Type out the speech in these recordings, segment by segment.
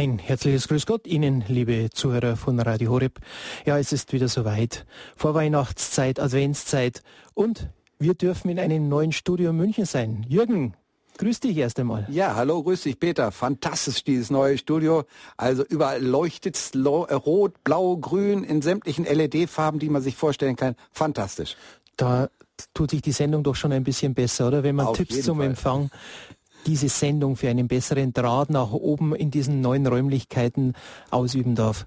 Ein herzliches Grüß Gott Ihnen, liebe Zuhörer von Radio Horeb. Ja, es ist wieder soweit. Vorweihnachtszeit, Adventszeit und wir dürfen in einem neuen Studio München sein. Jürgen, grüß dich erst einmal. Ja, hallo, grüß dich Peter. Fantastisch dieses neue Studio. Also überall leuchtet es rot, blau, grün in sämtlichen LED-Farben, die man sich vorstellen kann. Fantastisch. Da tut sich die Sendung doch schon ein bisschen besser, oder? Wenn man Auf Tipps zum Fall. Empfang diese Sendung für einen besseren Draht nach oben in diesen neuen Räumlichkeiten ausüben darf.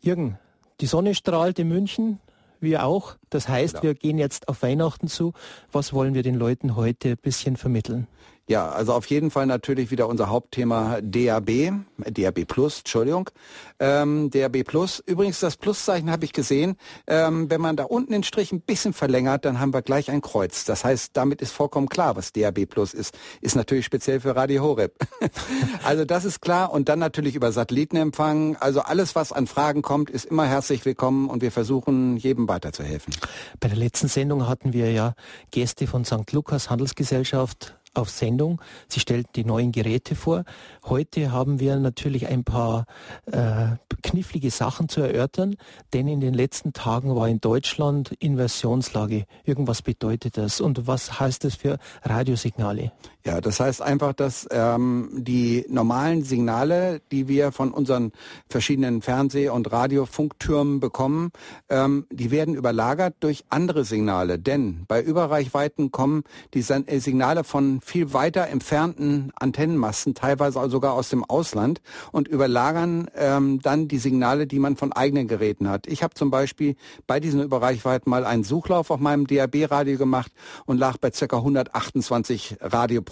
Jürgen, die Sonne strahlt in München, wir auch. Das heißt, genau. wir gehen jetzt auf Weihnachten zu. Was wollen wir den Leuten heute ein bisschen vermitteln? Ja, also auf jeden Fall natürlich wieder unser Hauptthema DAB, DAB Plus, Entschuldigung. Ähm, DAB Plus, übrigens das Pluszeichen habe ich gesehen. Ähm, wenn man da unten den Strich ein bisschen verlängert, dann haben wir gleich ein Kreuz. Das heißt, damit ist vollkommen klar, was DAB Plus ist. Ist natürlich speziell für Radio Horeb. also das ist klar. Und dann natürlich über Satellitenempfang. Also alles, was an Fragen kommt, ist immer herzlich willkommen und wir versuchen, jedem weiterzuhelfen. Bei der letzten Sendung hatten wir ja Gäste von St. Lukas Handelsgesellschaft auf Sendung. Sie stellten die neuen Geräte vor. Heute haben wir natürlich ein paar äh, knifflige Sachen zu erörtern, denn in den letzten Tagen war in Deutschland Inversionslage. Irgendwas bedeutet das und was heißt das für Radiosignale? Ja, das heißt einfach, dass ähm, die normalen Signale, die wir von unseren verschiedenen Fernseh- und Radiofunktürmen bekommen, ähm, die werden überlagert durch andere Signale. Denn bei Überreichweiten kommen die äh, Signale von viel weiter entfernten Antennenmasten, teilweise sogar aus dem Ausland, und überlagern ähm, dann die Signale, die man von eigenen Geräten hat. Ich habe zum Beispiel bei diesen Überreichweiten mal einen Suchlauf auf meinem DAB-Radio gemacht und lag bei ca. 128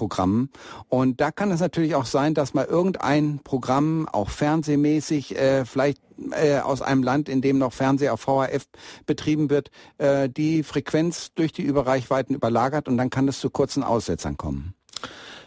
Radioprogrammen. Und da kann es natürlich auch sein, dass mal irgendein Programm, auch fernsehmäßig, äh, vielleicht äh, aus einem Land, in dem noch Fernseher auf VHF betrieben wird, äh, die Frequenz durch die Überreichweiten überlagert und dann kann es zu kurzen Aussetzern kommen.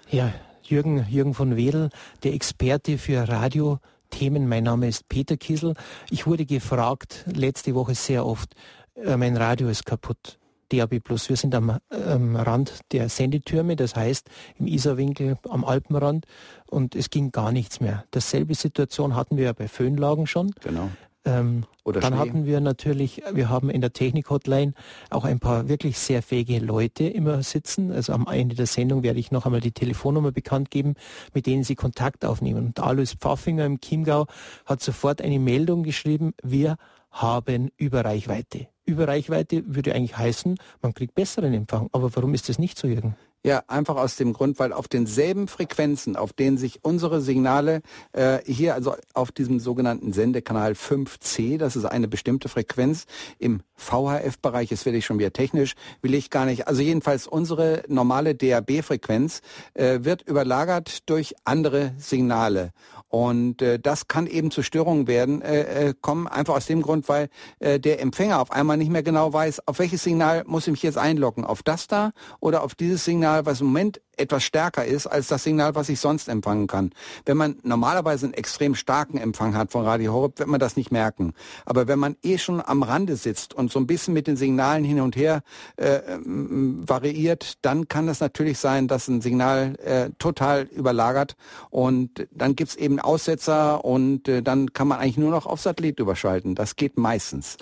Ja, Jürgen, Jürgen von Wedel, der Experte für Radiothemen. Mein Name ist Peter Kiesel. Ich wurde gefragt letzte Woche sehr oft, äh, mein Radio ist kaputt. DAB Plus. Wir sind am ähm, Rand der Sendetürme, das heißt im Isarwinkel am Alpenrand und es ging gar nichts mehr. Dasselbe Situation hatten wir ja bei Föhnlagen schon. Genau. Ähm, Oder dann Schnee. hatten wir natürlich, wir haben in der Technik-Hotline auch ein paar wirklich sehr fähige Leute immer sitzen. Also am Ende der Sendung werde ich noch einmal die Telefonnummer bekannt geben, mit denen Sie Kontakt aufnehmen. Und Alois Pfaffinger im Chiemgau hat sofort eine Meldung geschrieben, wir haben Überreichweite. Überreichweite würde eigentlich heißen, man kriegt besseren Empfang. Aber warum ist das nicht so, Jürgen? Ja, einfach aus dem Grund, weil auf denselben Frequenzen, auf denen sich unsere Signale äh, hier, also auf diesem sogenannten Sendekanal 5C, das ist eine bestimmte Frequenz im VHF-Bereich, jetzt werde ich schon wieder technisch, will ich gar nicht. Also jedenfalls unsere normale DAB-Frequenz äh, wird überlagert durch andere Signale. Und äh, das kann eben zu Störungen werden, äh, äh, kommen, einfach aus dem Grund, weil äh, der Empfänger auf einmal nicht mehr genau weiß, auf welches Signal muss ich mich jetzt einloggen, auf das da oder auf dieses Signal, was im Moment etwas stärker ist als das Signal, was ich sonst empfangen kann. Wenn man normalerweise einen extrem starken Empfang hat von Radio Horeb, wird man das nicht merken. Aber wenn man eh schon am Rande sitzt und so ein bisschen mit den Signalen hin und her äh, variiert, dann kann es natürlich sein, dass ein Signal äh, total überlagert und dann gibt's eben Aussetzer und äh, dann kann man eigentlich nur noch auf Satellit überschalten. Das geht meistens.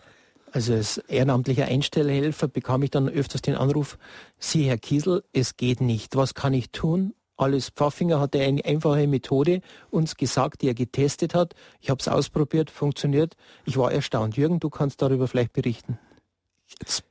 Also als ehrenamtlicher Einstellhelfer bekam ich dann öfters den Anruf, Sie, Herr Kiesel, es geht nicht. Was kann ich tun? Alles Pfaffinger hatte eine einfache Methode uns gesagt, die er getestet hat. Ich habe es ausprobiert, funktioniert. Ich war erstaunt. Jürgen, du kannst darüber vielleicht berichten. Jetzt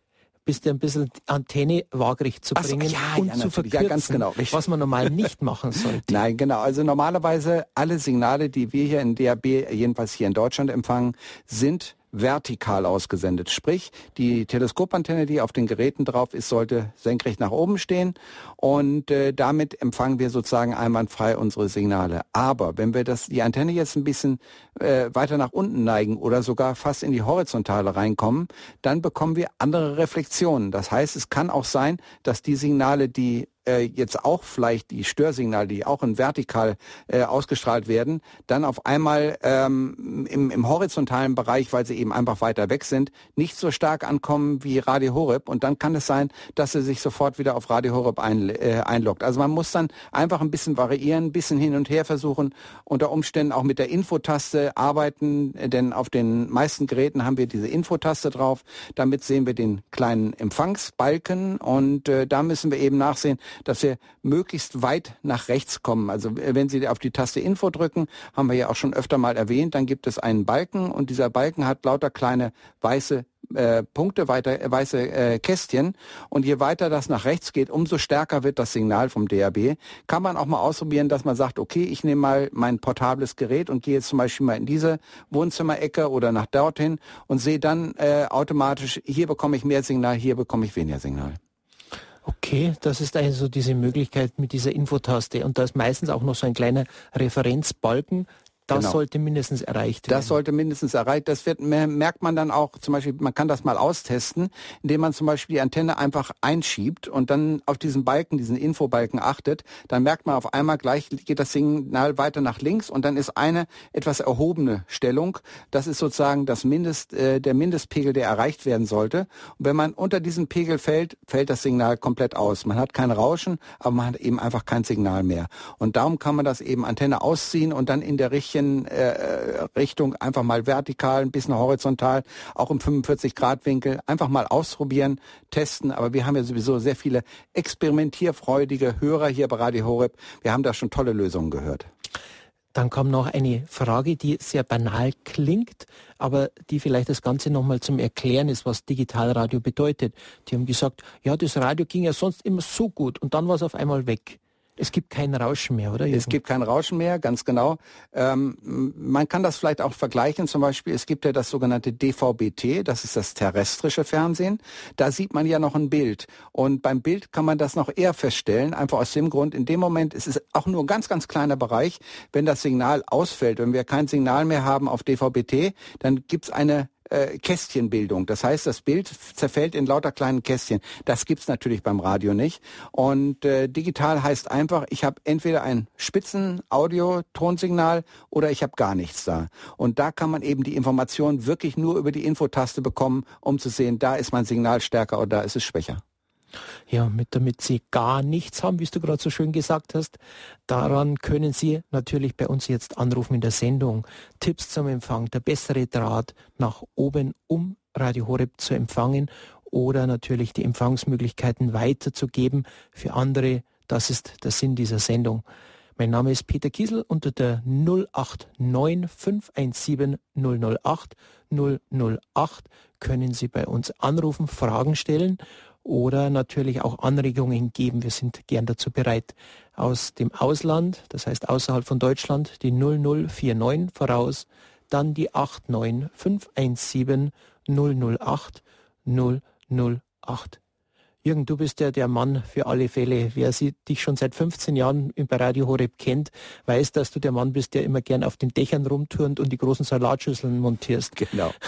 bist du ein bisschen Antenne waagerecht zu bringen so, ja, und ja, zu verkürzen, ja, ganz genau, richtig. was man normal nicht machen sollte. Nein, genau. Also normalerweise alle Signale, die wir hier in DAB, jedenfalls hier in Deutschland empfangen, sind vertikal ausgesendet. Sprich, die Teleskopantenne, die auf den Geräten drauf ist, sollte senkrecht nach oben stehen und äh, damit empfangen wir sozusagen einwandfrei unsere Signale. Aber wenn wir das, die Antenne jetzt ein bisschen äh, weiter nach unten neigen oder sogar fast in die Horizontale reinkommen, dann bekommen wir andere Reflexionen. Das heißt, es kann auch sein, dass die Signale, die äh, jetzt auch vielleicht die Störsignale, die auch in vertikal äh, ausgestrahlt werden, dann auf einmal ähm, im, im horizontalen Bereich, weil sie eben einfach weiter weg sind, nicht so stark ankommen wie Radio Horeb. Und dann kann es sein, dass sie sich sofort wieder auf Radio Horeb ein, äh, einloggt. Also man muss dann einfach ein bisschen variieren, ein bisschen hin und her versuchen, unter Umständen auch mit der Infotaste arbeiten, denn auf den meisten Geräten haben wir diese Infotaste drauf. Damit sehen wir den kleinen Empfangsbalken und äh, da müssen wir eben nachsehen, dass wir möglichst weit nach rechts kommen. Also wenn Sie auf die Taste Info drücken, haben wir ja auch schon öfter mal erwähnt, dann gibt es einen Balken und dieser Balken hat lauter kleine weiße äh, Punkte, weiter, äh, weiße äh, Kästchen. Und je weiter das nach rechts geht, umso stärker wird das Signal vom DAB. Kann man auch mal ausprobieren, dass man sagt, okay, ich nehme mal mein portables Gerät und gehe jetzt zum Beispiel mal in diese Wohnzimmerecke oder nach dorthin und sehe dann äh, automatisch, hier bekomme ich mehr Signal, hier bekomme ich weniger Signal. Okay, das ist also diese Möglichkeit mit dieser Infotaste. Und da ist meistens auch noch so ein kleiner Referenzbalken, das genau. sollte mindestens erreicht werden. Das sollte mindestens erreicht. Das wird, merkt man dann auch, zum Beispiel, man kann das mal austesten, indem man zum Beispiel die Antenne einfach einschiebt und dann auf diesen Balken, diesen Infobalken achtet. Dann merkt man auf einmal gleich, geht das Signal weiter nach links und dann ist eine etwas erhobene Stellung. Das ist sozusagen das Mindest, äh, der Mindestpegel, der erreicht werden sollte. Und wenn man unter diesen Pegel fällt, fällt das Signal komplett aus. Man hat kein Rauschen, aber man hat eben einfach kein Signal mehr. Und darum kann man das eben Antenne ausziehen und dann in der Richtung äh, Richtung einfach mal vertikal, ein bisschen horizontal, auch im 45-Grad-Winkel, einfach mal ausprobieren, testen. Aber wir haben ja sowieso sehr viele experimentierfreudige Hörer hier bei Radio Horeb. Wir haben da schon tolle Lösungen gehört. Dann kam noch eine Frage, die sehr banal klingt, aber die vielleicht das Ganze nochmal zum Erklären ist, was Digitalradio bedeutet. Die haben gesagt, ja, das Radio ging ja sonst immer so gut und dann war es auf einmal weg. Es gibt kein Rauschen mehr, oder? Jürgen? Es gibt kein Rauschen mehr, ganz genau. Ähm, man kann das vielleicht auch vergleichen. Zum Beispiel, es gibt ja das sogenannte DVB-T, das ist das terrestrische Fernsehen. Da sieht man ja noch ein Bild. Und beim Bild kann man das noch eher feststellen, einfach aus dem Grund, in dem Moment, es ist auch nur ein ganz, ganz kleiner Bereich, wenn das Signal ausfällt, wenn wir kein Signal mehr haben auf DVB-T, dann gibt es eine äh, Kästchenbildung. Das heißt, das Bild zerfällt in lauter kleinen Kästchen. Das gibt's natürlich beim Radio nicht. Und äh, digital heißt einfach, ich habe entweder ein spitzen Audio-Tonsignal oder ich habe gar nichts da. Und da kann man eben die Information wirklich nur über die Infotaste bekommen, um zu sehen, da ist mein Signal stärker oder da ist es schwächer. Ja, mit, damit Sie gar nichts haben, wie du gerade so schön gesagt hast. Daran können Sie natürlich bei uns jetzt anrufen in der Sendung. Tipps zum Empfang, der bessere Draht nach oben, um Radio Horeb zu empfangen oder natürlich die Empfangsmöglichkeiten weiterzugeben für andere. Das ist der Sinn dieser Sendung. Mein Name ist Peter Kiesel unter der 089 517 008 008 können Sie bei uns anrufen, Fragen stellen oder natürlich auch Anregungen geben. Wir sind gern dazu bereit. Aus dem Ausland, das heißt außerhalb von Deutschland, die 0049 voraus, dann die 89517 008 008. Jürgen, du bist ja der Mann für alle Fälle. Wer sie, dich schon seit 15 Jahren bei Radio Horeb kennt, weiß, dass du der Mann bist, der immer gern auf den Dächern rumturnt und die großen Salatschüsseln montierst. Genau.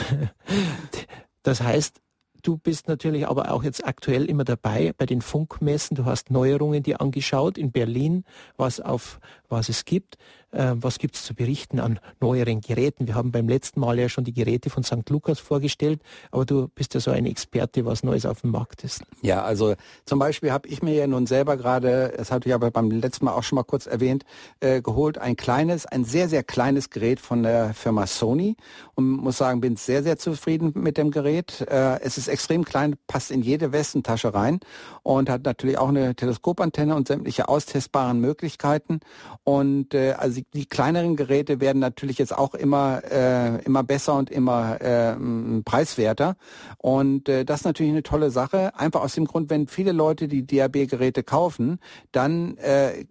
Das heißt, Du bist natürlich aber auch jetzt aktuell immer dabei bei den Funkmessen. Du hast Neuerungen dir angeschaut in Berlin, was auf was es gibt. Äh, was gibt es zu berichten an neueren Geräten? Wir haben beim letzten Mal ja schon die Geräte von St. Lukas vorgestellt, aber du bist ja so ein Experte, was Neues auf dem Markt ist. Ja, also zum Beispiel habe ich mir ja nun selber gerade, das hatte ich aber beim letzten Mal auch schon mal kurz erwähnt, äh, geholt, ein kleines, ein sehr, sehr kleines Gerät von der Firma Sony und muss sagen, bin sehr, sehr zufrieden mit dem Gerät. Äh, es ist extrem klein, passt in jede Westentasche rein und hat natürlich auch eine Teleskopantenne und sämtliche austestbaren Möglichkeiten. Und äh, also die kleineren Geräte werden natürlich jetzt auch immer äh, immer besser und immer äh, preiswerter. Und äh, das ist natürlich eine tolle Sache. Einfach aus dem Grund, wenn viele Leute die DAB-Geräte kaufen, dann äh,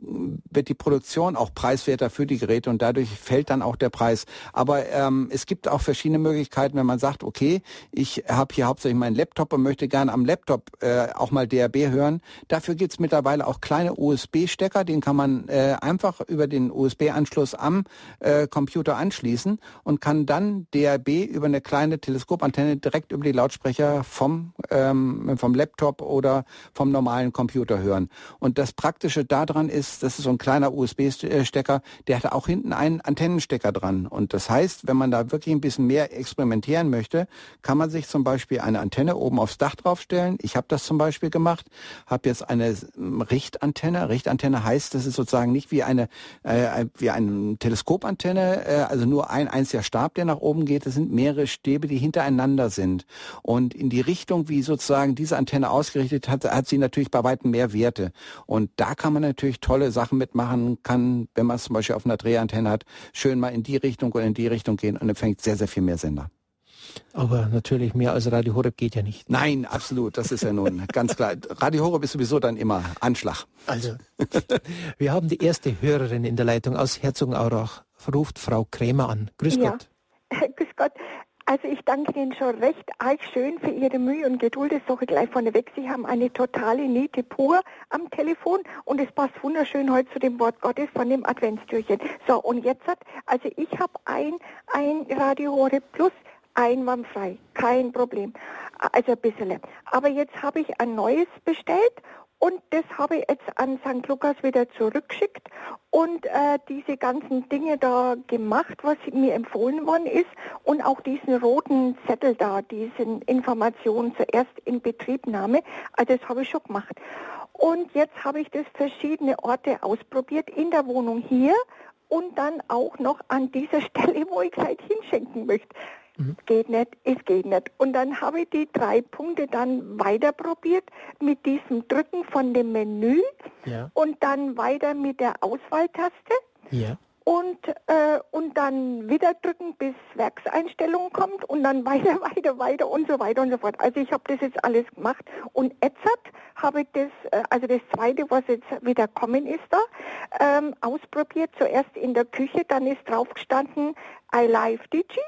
wird die Produktion auch preiswerter für die Geräte und dadurch fällt dann auch der Preis. Aber ähm, es gibt auch verschiedene Möglichkeiten, wenn man sagt, okay, ich habe hier hauptsächlich meinen Laptop und möchte gerne am Laptop äh, auch mal DAB hören. Dafür gibt es mittlerweile auch kleine USB-Stecker, den kann man äh, einfach über den USB-Anschluss USB-Anschluss am äh, Computer anschließen und kann dann DRB über eine kleine Teleskopantenne direkt über die Lautsprecher vom, ähm, vom Laptop oder vom normalen Computer hören. Und das Praktische daran ist, das ist so ein kleiner USB-Stecker, der hat auch hinten einen Antennenstecker dran. Und das heißt, wenn man da wirklich ein bisschen mehr experimentieren möchte, kann man sich zum Beispiel eine Antenne oben aufs Dach draufstellen. Ich habe das zum Beispiel gemacht, habe jetzt eine Richtantenne. Richtantenne heißt, das ist sozusagen nicht wie eine äh, wie eine Teleskopantenne, äh, also nur ein einziger Stab, der nach oben geht. Das sind mehrere Stäbe, die hintereinander sind. Und in die Richtung, wie sozusagen diese Antenne ausgerichtet hat, hat sie natürlich bei weitem mehr Werte. Und da kann man natürlich tolle Sachen mitmachen, kann, wenn man es zum Beispiel auf einer Drehantenne hat, schön mal in die Richtung oder in die Richtung gehen und empfängt sehr, sehr viel mehr Sender. Aber natürlich mehr als Radio Horeb geht ja nicht. Nein, absolut. Das ist ja nun ganz klar. Radio Horeb ist sowieso dann immer Anschlag. Also, wir haben die erste Hörerin in der Leitung aus Herzogenaurach. Ruft Frau Krämer an. Grüß ja. Gott. Grüß Gott. Also ich danke Ihnen schon recht arg schön für Ihre Mühe und Geduld. Das sage ich gleich vorneweg. Sie haben eine totale Niete pur am Telefon und es passt wunderschön heute zu dem Wort Gottes von dem Adventstürchen. So, und jetzt hat, also ich habe ein, ein Radio Horeb Plus einwandfrei, kein Problem. Also ein bisschen. Aber jetzt habe ich ein neues bestellt und das habe ich jetzt an St. Lukas wieder zurückgeschickt und äh, diese ganzen Dinge da gemacht, was mir empfohlen worden ist und auch diesen roten Zettel da, diesen Informationen zuerst in Betriebnahme. Also das habe ich schon gemacht. Und jetzt habe ich das verschiedene Orte ausprobiert in der Wohnung hier und dann auch noch an dieser Stelle, wo ich gleich hinschenken möchte. Mhm. Geht nicht, es geht nicht. Und dann habe ich die drei Punkte dann weiter probiert mit diesem Drücken von dem Menü ja. und dann weiter mit der Auswahltaste. Ja. Und, äh, und dann wieder drücken, bis Werkseinstellung kommt und dann weiter, weiter, weiter und so weiter und so fort. Also ich habe das jetzt alles gemacht und jetzt habe ich das, äh, also das zweite, was jetzt wieder kommen ist da, ähm, ausprobiert. Zuerst in der Küche, dann ist drauf gestanden I Live Digi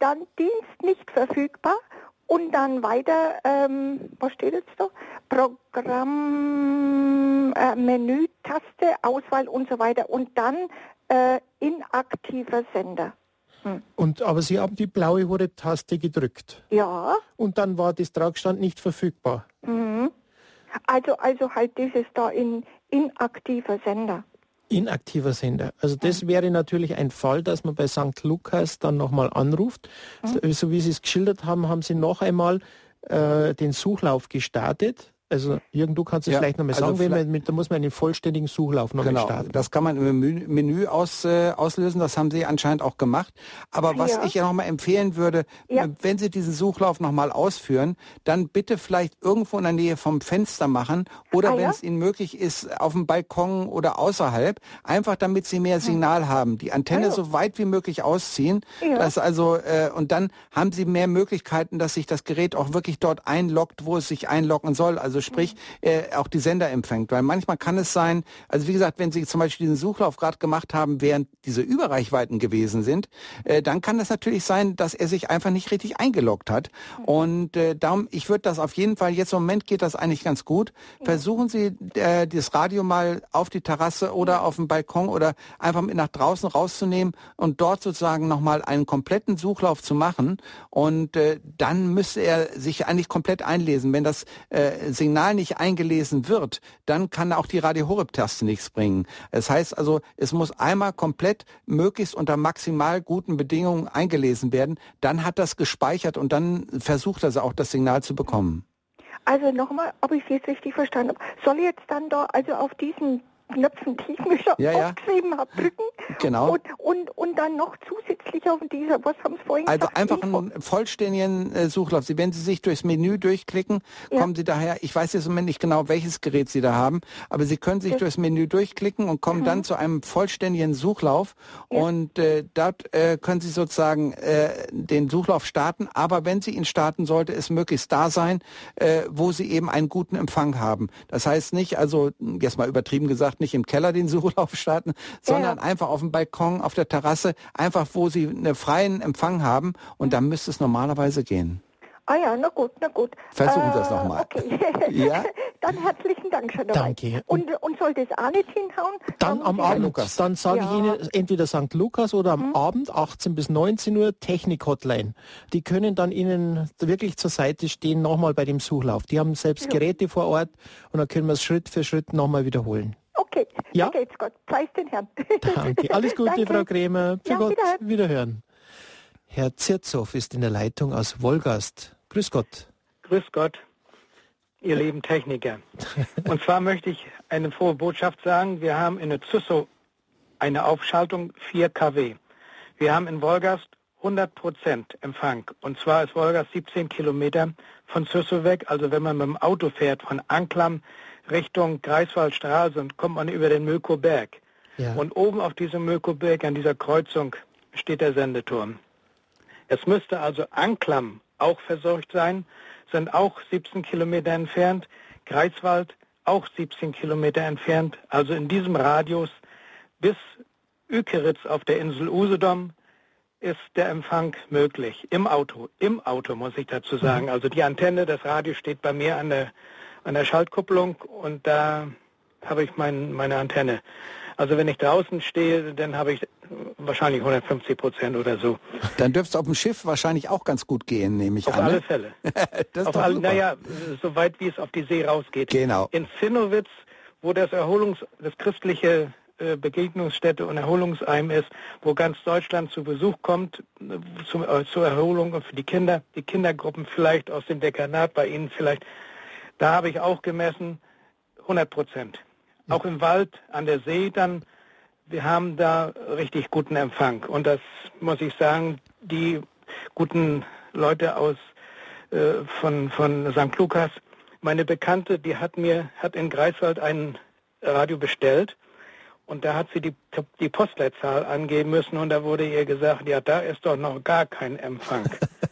dann Dienst nicht verfügbar und dann weiter, ähm, was steht jetzt da? Programm, äh, Menü-Taste, Auswahl und so weiter und dann äh, inaktiver Sender. Hm. Und, aber Sie haben die blaue Horeb-Taste gedrückt. Ja. Und dann war das Tragstand nicht verfügbar. Mhm. Also, also halt dieses da in inaktiver Sender. Inaktiver Sender. Also das wäre natürlich ein Fall, dass man bei St. Lukas dann nochmal anruft. Mhm. So wie Sie es geschildert haben, haben Sie noch einmal äh, den Suchlauf gestartet also Jürgen, du kannst es ja, vielleicht nochmal also sagen, man, mit, da muss man einen vollständigen Suchlauf noch genau, starten. Das kann man im Menü aus, äh, auslösen, das haben sie anscheinend auch gemacht. Aber was ja. ich ja nochmal empfehlen würde, ja. wenn Sie diesen Suchlauf nochmal ausführen, dann bitte vielleicht irgendwo in der Nähe vom Fenster machen oder ah, wenn es Ihnen möglich ist, auf dem Balkon oder außerhalb, einfach damit Sie mehr hm. Signal haben. Die Antenne ah, so weit wie möglich ausziehen. Dass also, äh, und dann haben Sie mehr Möglichkeiten, dass sich das Gerät auch wirklich dort einloggt, wo es sich einloggen soll. Also also sprich äh, auch die Sender empfängt. Weil manchmal kann es sein, also wie gesagt, wenn Sie zum Beispiel diesen Suchlauf gerade gemacht haben, während diese Überreichweiten gewesen sind, äh, dann kann es natürlich sein, dass er sich einfach nicht richtig eingeloggt hat. Und äh, darum, ich würde das auf jeden Fall, jetzt im Moment geht das eigentlich ganz gut. Versuchen Sie äh, das Radio mal auf die Terrasse oder auf dem Balkon oder einfach mit nach draußen rauszunehmen und dort sozusagen nochmal einen kompletten Suchlauf zu machen. Und äh, dann müsste er sich eigentlich komplett einlesen. Wenn das äh, Signal Signal nicht eingelesen wird, dann kann auch die Radio Horeb Taste nichts bringen. Das heißt also, es muss einmal komplett möglichst unter maximal guten Bedingungen eingelesen werden, dann hat das gespeichert und dann versucht er auch das Signal zu bekommen. Also nochmal, ob ich es jetzt richtig verstanden habe. Soll jetzt dann da also auf diesen Knöpfen, die ich mir schon ja, ja. aufgeschrieben habe, drücken. Genau. Und, und, und dann noch zusätzlich auf dieser, was haben Sie vorhin also gesagt? Also einfach einen vollständigen äh, Suchlauf. Sie, wenn Sie sich durchs Menü durchklicken, ja. kommen Sie daher, ich weiß jetzt im Moment nicht genau, welches Gerät Sie da haben, aber Sie können sich das durchs Menü durchklicken und kommen mhm. dann zu einem vollständigen Suchlauf und äh, dort äh, können Sie sozusagen äh, den Suchlauf starten, aber wenn Sie ihn starten, sollte es möglichst da sein, äh, wo Sie eben einen guten Empfang haben. Das heißt nicht, also jetzt mal übertrieben gesagt, nicht im Keller den Suchlauf starten, sondern ja. einfach auf dem Balkon, auf der Terrasse, einfach wo sie einen freien Empfang haben und dann müsste es normalerweise gehen. Ah ja, na gut, na gut. Versuchen Sie es nochmal. Okay. ja? Dann herzlichen Dank schon dabei. Danke. Und, und soll das auch nicht hinhauen? Dann am Abend, Lukas. dann sage ja. ich Ihnen entweder St. Lukas oder am hm. Abend 18 bis 19 Uhr Technik-Hotline. Die können dann Ihnen wirklich zur Seite stehen, nochmal bei dem Suchlauf. Die haben selbst ja. Geräte vor Ort und dann können wir es Schritt für Schritt nochmal wiederholen. Okay, ja? geht's Gott. Preis den Herrn. Danke. Alles Gute, Danke. Frau Krämer. Für ja, Gott. Wiederhören. wiederhören. Herr Zirzow ist in der Leitung aus Wolgast. Grüß Gott. Grüß Gott, ihr lieben Techniker. Und zwar möchte ich eine frohe Botschaft sagen. Wir haben in der Züssow eine Aufschaltung 4 kW. Wir haben in Wolgast 100 Prozent Empfang. Und zwar ist Wolgast 17 Kilometer von Züssow weg. Also wenn man mit dem Auto fährt von Anklam Richtung Greifswaldstraße, kommt man über den Mökoberg. Ja. Und oben auf diesem Mökoberg, an dieser Kreuzung, steht der Sendeturm. Es müsste also Anklam auch versorgt sein, sind auch 17 Kilometer entfernt. Greifswald auch 17 Kilometer entfernt. Also in diesem Radius bis Ükeritz auf der Insel Usedom ist der Empfang möglich. Im Auto. Im Auto muss ich dazu sagen. Mhm. Also die Antenne, das Radio steht bei mir an der, an der Schaltkupplung und da habe ich mein, meine Antenne. Also wenn ich draußen stehe, dann habe ich wahrscheinlich 150 Prozent oder so. Dann dürfte es auf dem Schiff wahrscheinlich auch ganz gut gehen, nehme ich auf an. Auf alle ne? Fälle. das auf alle, naja, soweit wie es auf die See rausgeht. Genau. In Zinnowitz, wo das Erholungs, das christliche äh, Begegnungsstätte und Erholungsheim ist, wo ganz Deutschland zu Besuch kommt, äh, zu, äh, zur Erholung und für die Kinder, die Kindergruppen vielleicht aus dem Dekanat bei Ihnen vielleicht. Da habe ich auch gemessen 100 Prozent. Auch im Wald, an der See dann, wir haben da richtig guten Empfang. Und das muss ich sagen, die guten Leute aus äh, von, von St. Lukas, meine Bekannte, die hat mir, hat in Greifswald ein Radio bestellt und da hat sie die, die Postleitzahl angeben müssen und da wurde ihr gesagt, ja, da ist doch noch gar kein Empfang.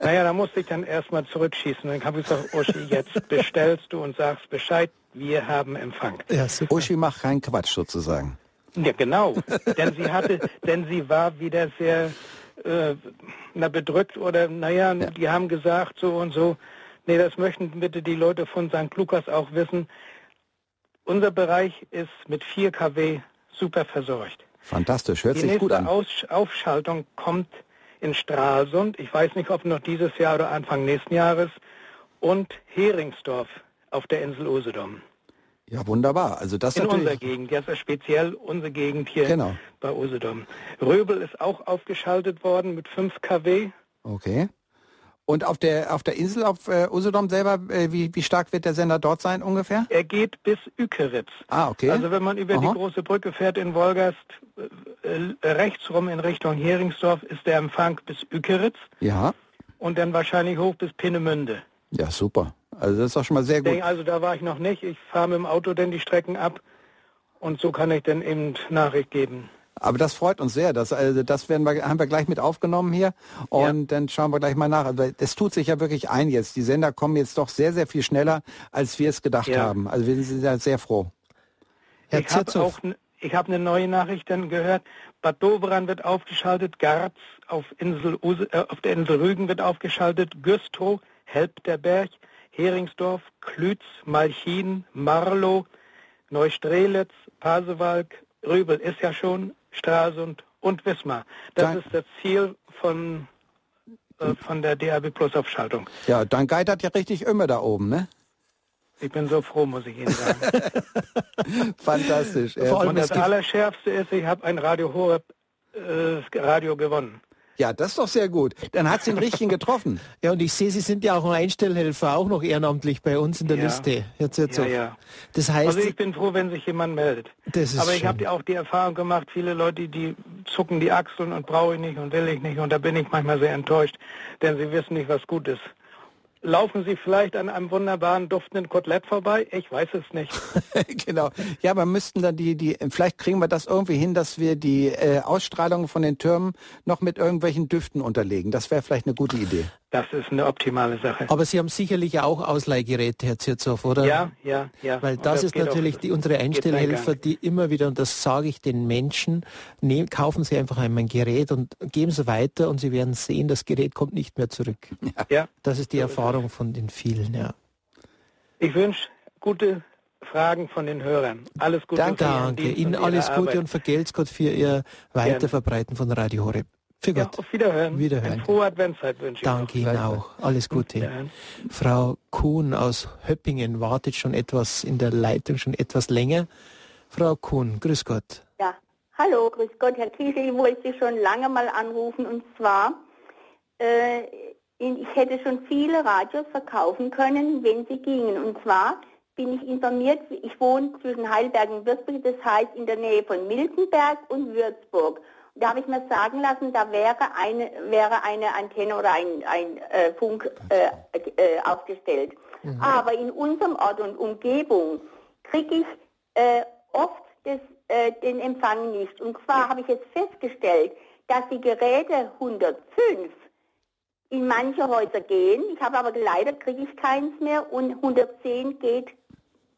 naja, da musste ich dann erstmal zurückschießen. Dann habe ich gesagt, Uschi, jetzt bestellst du und sagst Bescheid, wir haben Empfang. Ja, Uschi macht keinen Quatsch sozusagen. Ja, genau. denn sie hatte, denn sie war wieder sehr äh, na, bedrückt oder naja, ja. die haben gesagt so und so. Nee, das möchten bitte die Leute von St. Lukas auch wissen. Unser Bereich ist mit 4 kW super versorgt. Fantastisch, hört die sich gut an. Die nächste Aufschaltung kommt in Stralsund. Ich weiß nicht, ob noch dieses Jahr oder Anfang nächsten Jahres. Und Heringsdorf auf der Insel Usedom. Ja, wunderbar. Also das in unserer Gegend, jetzt speziell unsere Gegend hier genau. bei Usedom. Röbel ist auch aufgeschaltet worden mit 5 kW. Okay. Und auf der auf der Insel auf äh, Usedom selber, äh, wie, wie stark wird der Sender dort sein ungefähr? Er geht bis Ükeritz. Ah, okay. Also wenn man über Aha. die große Brücke fährt in Wolgast, äh, äh rechts rum in Richtung Heringsdorf ist der Empfang bis Ükeritz. Ja. Und dann wahrscheinlich hoch bis Peenemünde. Ja, super. Also das ist doch schon mal sehr gut. Also da war ich noch nicht. Ich fahre mit dem Auto dann die Strecken ab und so kann ich dann eben Nachricht geben. Aber das freut uns sehr. Das, also das werden wir, haben wir gleich mit aufgenommen hier. Und ja. dann schauen wir gleich mal nach. Also es tut sich ja wirklich ein jetzt. Die Sender kommen jetzt doch sehr, sehr viel schneller, als wir es gedacht ja. haben. Also wir sind ja sehr froh. Herr ich habe auch ich habe eine neue Nachricht dann gehört. Bad Doberan wird aufgeschaltet, Garz auf, Insel, äh, auf der Insel Rügen wird aufgeschaltet, Güstrow, Helpterberg, Heringsdorf, Klütz, Malchin, Marlow, Neustrelitz, Pasewalk, Rübel ist ja schon, Stralsund und Wismar. Das Dank. ist das Ziel von, äh, von der DAB Plus Aufschaltung. Ja, dann geitert ja richtig immer da oben, ne? Ich bin so froh, muss ich Ihnen sagen. Fantastisch. Allem und das Allerschärfste ist, ich habe ein Radio Horeb äh, Radio gewonnen. Ja, das ist doch sehr gut. Dann hat sie den richtigen getroffen. ja, und ich sehe, Sie sind ja auch ein Einstellhelfer, auch noch ehrenamtlich bei uns in der ja. Liste. Jetzt, jetzt ja, ja. Das heißt, also ich bin froh, wenn sich jemand meldet. Das ist Aber ich habe auch die Erfahrung gemacht, viele Leute, die zucken die Achseln und brauche ich nicht und will ich nicht. Und da bin ich manchmal sehr enttäuscht, denn sie wissen nicht, was gut ist. Laufen Sie vielleicht an einem wunderbaren duftenden Kotelett vorbei? Ich weiß es nicht. genau. Ja, aber müssten dann die, die, vielleicht kriegen wir das irgendwie hin, dass wir die äh, Ausstrahlung von den Türmen noch mit irgendwelchen Düften unterlegen. Das wäre vielleicht eine gute Idee. Das ist eine optimale Sache. Aber Sie haben sicherlich auch Ausleihgeräte, Herr Zirzow, oder? Ja, ja, ja. Weil das, das ist natürlich auch, die, unsere Einstellhelfer, die immer wieder, und das sage ich den Menschen, nehm, kaufen Sie einfach einmal ein Gerät und geben Sie weiter und Sie werden sehen, das Gerät kommt nicht mehr zurück. Ja. Das ist die Erfahrung von den vielen, ja. Ich wünsche gute Fragen von den Hörern. Alles Gute. Danke, danke. Ihnen alles Gute Arbeit. und vergelt's Gott für Ihr Weiterverbreiten von Radio Horeb. Für Gott. Ja, auf Wiederhören. Wiederhören. Eine frohe Adventszeit wünsche ich Danke Ihnen auch. Alles Gute. Frau Kuhn aus Höppingen wartet schon etwas in der Leitung, schon etwas länger. Frau Kuhn, grüß Gott. Ja, hallo, grüß Gott, Herr Kiesel. Ich wollte Sie schon lange mal anrufen und zwar, äh, ich hätte schon viele Radios verkaufen können, wenn sie gingen. Und zwar bin ich informiert, ich wohne zwischen Heidelberg und Würzburg, das heißt in der Nähe von Miltenberg und Würzburg. Da habe ich mir sagen lassen, da wäre eine, wäre eine Antenne oder ein, ein äh, Funk äh, äh, aufgestellt. Mhm. Aber in unserem Ort und Umgebung kriege ich äh, oft das, äh, den Empfang nicht. Und zwar habe ich jetzt festgestellt, dass die Geräte 105 in manche Häuser gehen. Ich habe aber leider kriege ich keins mehr und 110 geht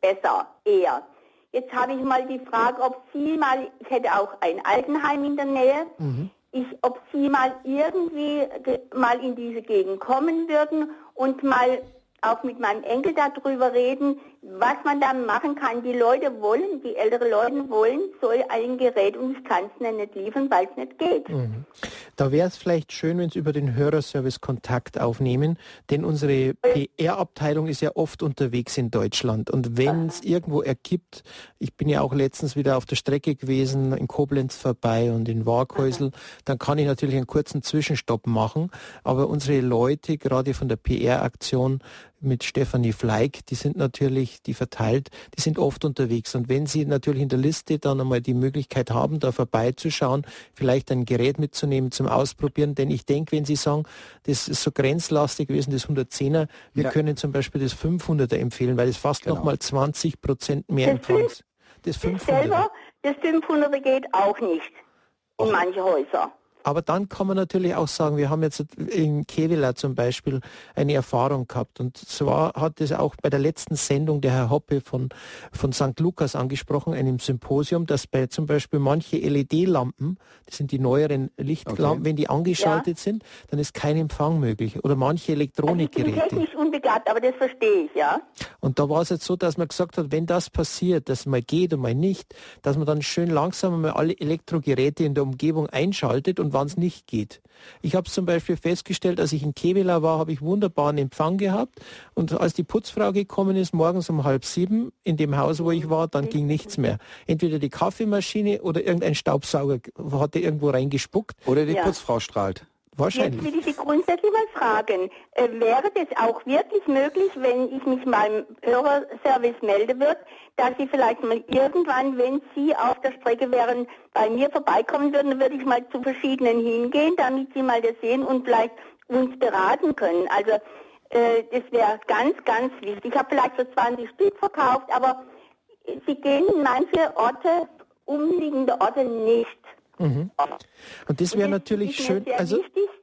besser, eher. Jetzt habe ich mal die Frage, ob Sie mal, ich hätte auch ein Altenheim in der Nähe, mhm. ich, ob Sie mal irgendwie mal in diese Gegend kommen würden und mal auch mit meinem Enkel darüber reden, was man da machen kann. Die Leute wollen, die ältere Leute wollen so ein Gerät und ich kann es nicht liefern, weil es nicht geht. Mhm. Da wäre es vielleicht schön, wenn Sie über den Hörerservice Kontakt aufnehmen, denn unsere PR-Abteilung ist ja oft unterwegs in Deutschland und wenn es irgendwo ergibt, ich bin ja auch letztens wieder auf der Strecke gewesen, in Koblenz vorbei und in Waghäusel, dann kann ich natürlich einen kurzen Zwischenstopp machen, aber unsere Leute, gerade von der PR-Aktion, mit Stefanie Fleig, die sind natürlich, die verteilt, die sind oft unterwegs. Und wenn Sie natürlich in der Liste dann einmal die Möglichkeit haben, da vorbeizuschauen, vielleicht ein Gerät mitzunehmen zum Ausprobieren, denn ich denke, wenn Sie sagen, das ist so grenzlastig gewesen, das 110er, wir ja. können zum Beispiel das 500er empfehlen, weil es fast genau. nochmal 20 Prozent mehr Empfangs. Das 500er. Selber, das 500er geht auch nicht in manche Häuser. Aber dann kann man natürlich auch sagen, wir haben jetzt in Kevela zum Beispiel eine Erfahrung gehabt. Und zwar hat es auch bei der letzten Sendung der Herr Hoppe von, von St. Lukas angesprochen, einem Symposium, dass bei zum Beispiel manche LED-Lampen, das sind die neueren Lichtlampen, okay. wenn die angeschaltet ja. sind, dann ist kein Empfang möglich. Oder manche Elektronikgeräte. Also ich bin technisch unbegabt, aber das verstehe ich, ja. Und da war es jetzt so, dass man gesagt hat, wenn das passiert, dass mal geht und mal nicht, dass man dann schön langsam mal alle Elektrogeräte in der Umgebung einschaltet und wann es nicht geht. Ich habe zum Beispiel festgestellt, als ich in Kevela war, habe ich wunderbaren Empfang gehabt und als die Putzfrau gekommen ist, morgens um halb sieben in dem Haus, wo ich war, dann ging nichts mehr. Entweder die Kaffeemaschine oder irgendein Staubsauger hatte irgendwo reingespuckt. Oder die ja. Putzfrau strahlt. Wahrscheinlich. Jetzt will ich Sie grundsätzlich mal fragen, äh, wäre das auch wirklich möglich, wenn ich mich mal im Hörerservice melde wird, dass Sie vielleicht mal irgendwann, wenn Sie auf der Strecke wären, bei mir vorbeikommen würden, würde ich mal zu verschiedenen hingehen, damit Sie mal das sehen und vielleicht uns beraten können. Also äh, das wäre ganz, ganz wichtig. Ich habe vielleicht so 20 Stück verkauft, aber Sie gehen in manche Orte, umliegende Orte nicht. Mhm. Und das wäre natürlich schön, also,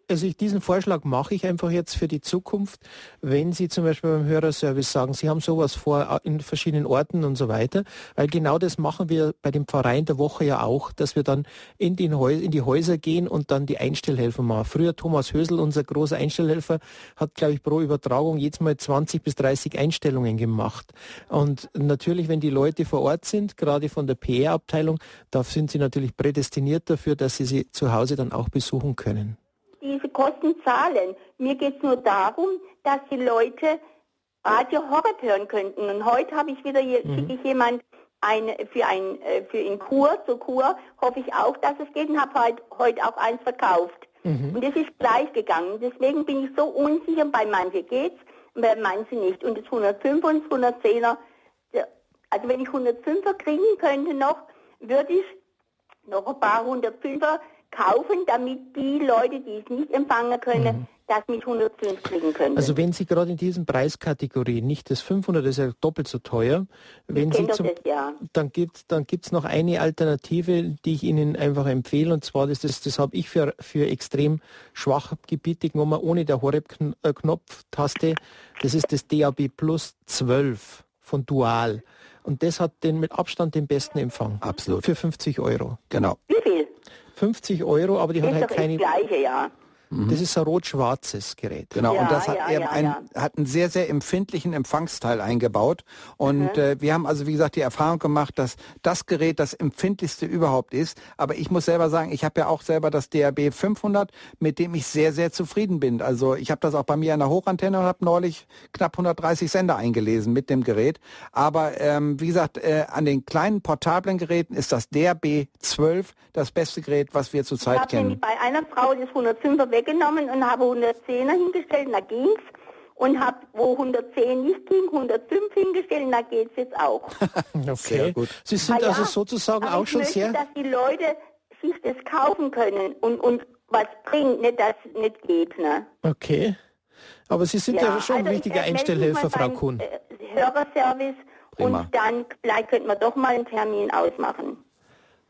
also ich, diesen Vorschlag mache ich einfach jetzt für die Zukunft, wenn Sie zum Beispiel beim Hörerservice sagen, Sie haben sowas vor in verschiedenen Orten und so weiter, weil genau das machen wir bei dem Pfarreien der Woche ja auch, dass wir dann in, den in die Häuser gehen und dann die Einstellhelfer machen. Früher Thomas Hösel, unser großer Einstellhelfer, hat, glaube ich, pro Übertragung jetzt mal 20 bis 30 Einstellungen gemacht. Und natürlich, wenn die Leute vor Ort sind, gerade von der PR-Abteilung, da sind sie natürlich prädestiniert dafür, dass sie sie zu Hause dann auch besuchen können. Diese Kosten zahlen. Mir geht es nur darum, dass die Leute Radio Horror hören könnten. Und heute habe ich wieder, mhm. schicke ich jemand ein, für ein äh, für in Kur, zur Kur, hoffe ich auch, dass es geht und habe heute, heute auch eins verkauft. Mhm. Und das ist gleich gegangen. Deswegen bin ich so unsicher, bei manchen geht's, bei manchen nicht. Und das 105 und das 110er, also wenn ich 105er kriegen könnte noch, würde ich noch ein paar 105er kaufen, damit die Leute, die es nicht empfangen können, mhm. das mit 105 kriegen können. Also wenn Sie gerade in diesen Preiskategorien nicht das 500 ist ja doppelt so teuer, wenn Sie zum, das, ja. dann gibt dann gibt's noch eine Alternative, die ich Ihnen einfach empfehle und zwar das das, das habe ich für für extrem schwach Gebiete genommen ohne der Horeb Knopftaste. Das ist das DAB Plus 12 von Dual. Und das hat den mit Abstand den besten Empfang. Absolut. Für 50 Euro. Genau. Wie viel? 50 Euro, aber die das hat halt keine. Das gleiche, ja. Mhm. Das ist ein rot-schwarzes Gerät. Genau, ja, und das hat, ja, ja, ein, hat einen sehr, sehr empfindlichen Empfangsteil eingebaut. Und mhm. äh, wir haben also, wie gesagt, die Erfahrung gemacht, dass das Gerät das empfindlichste überhaupt ist. Aber ich muss selber sagen, ich habe ja auch selber das DRB 500, mit dem ich sehr, sehr zufrieden bin. Also ich habe das auch bei mir an der Hochantenne und habe neulich knapp 130 Sender eingelesen mit dem Gerät. Aber ähm, wie gesagt, äh, an den kleinen portablen Geräten ist das DRB 12 das beste Gerät, was wir zurzeit ich kennen. Bei einer Frau das 105er weggenommen und habe 110er hingestellt, da ging's. Und habe, wo 110 nicht ging, 105 hingestellt, da geht's jetzt auch. okay, sehr gut. Sie sind ja, also sozusagen auch schon möchte, sehr... dass die Leute sich das kaufen können und, und was bringt, nicht dass es nicht geht. Ne? Okay. Aber Sie sind ja, ja schon also ein richtiger Einstellhelfer, Frau Kuhn. Äh, Hörerservice Prima. und dann vielleicht könnte man doch mal einen Termin ausmachen.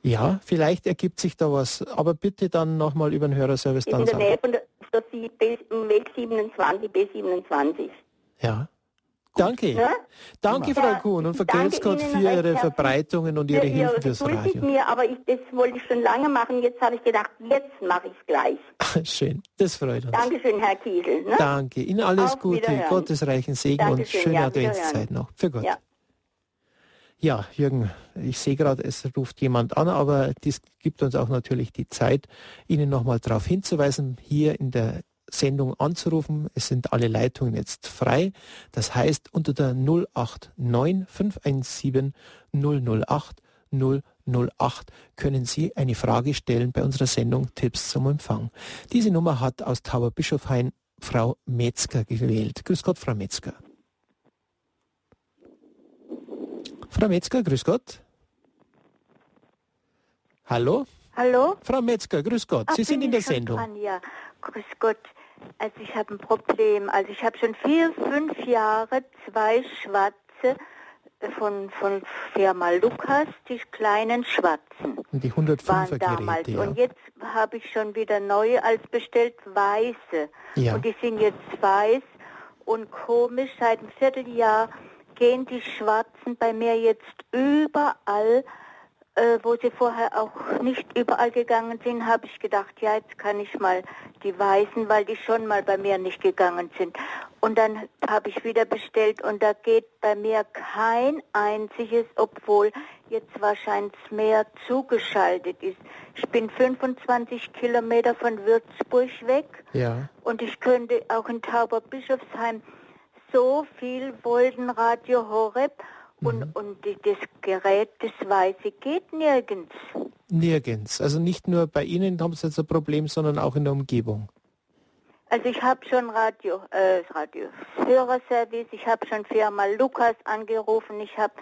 Ja, vielleicht ergibt sich da was, aber bitte dann nochmal über den Hörerservice dann In der Nähe von der, der Weg 27, B27. Ja. Danke. Ja? Danke, Frau Kuhn, und vergelt's Gott für Ihre Verbreitungen und Ihre Hilfe fürs Radio. mir, aber ich, das wollte ich schon lange machen. Jetzt habe ich gedacht, jetzt mache ich es gleich. Schön, das freut uns. Dankeschön, Herr Kiesel. Ne? Danke, Ihnen alles Auf Gute, Gottes reichen Segen Dankeschön, und schöne ja, Adventszeit noch. Für Gott. Ja. Jürgen, ich sehe gerade, es ruft jemand an, aber dies gibt uns auch natürlich die Zeit, Ihnen nochmal darauf hinzuweisen, hier in der Sendung anzurufen. Es sind alle Leitungen jetzt frei. Das heißt, unter der 089 517 008 008 können Sie eine Frage stellen bei unserer Sendung Tipps zum Empfang. Diese Nummer hat aus Tauberbischofhain Frau Metzger gewählt. Grüß Gott, Frau Metzger. Frau Metzger, grüß Gott. Hallo? Hallo? Frau Metzger, grüß Gott. Ach, Sie sind in der Sendung. Dran, ja, grüß Gott. Also ich habe ein Problem. Also ich habe schon vier, fünf Jahre zwei schwarze von, von Firma Lukas, die kleinen schwarzen. Die 105er waren damals. Geräte, ja. Und jetzt habe ich schon wieder neue als bestellt, weiße. Ja. Und die sind jetzt weiß und komisch seit einem Vierteljahr gehen die Schwarzen bei mir jetzt überall, äh, wo sie vorher auch nicht überall gegangen sind, habe ich gedacht, ja, jetzt kann ich mal die Weißen, weil die schon mal bei mir nicht gegangen sind. Und dann habe ich wieder bestellt und da geht bei mir kein einziges, obwohl jetzt wahrscheinlich mehr zugeschaltet ist. Ich bin 25 Kilometer von Würzburg weg ja. und ich könnte auch in Tauberbischofsheim so viel wollten Radio Horeb und, mhm. und das Gerät, das Weiße geht nirgends. Nirgends. Also nicht nur bei Ihnen haben Sie jetzt ein Problem, sondern auch in der Umgebung. Also ich habe schon Radio, äh, Radio Hörerservice, ich habe schon Firma Lukas angerufen, ich habe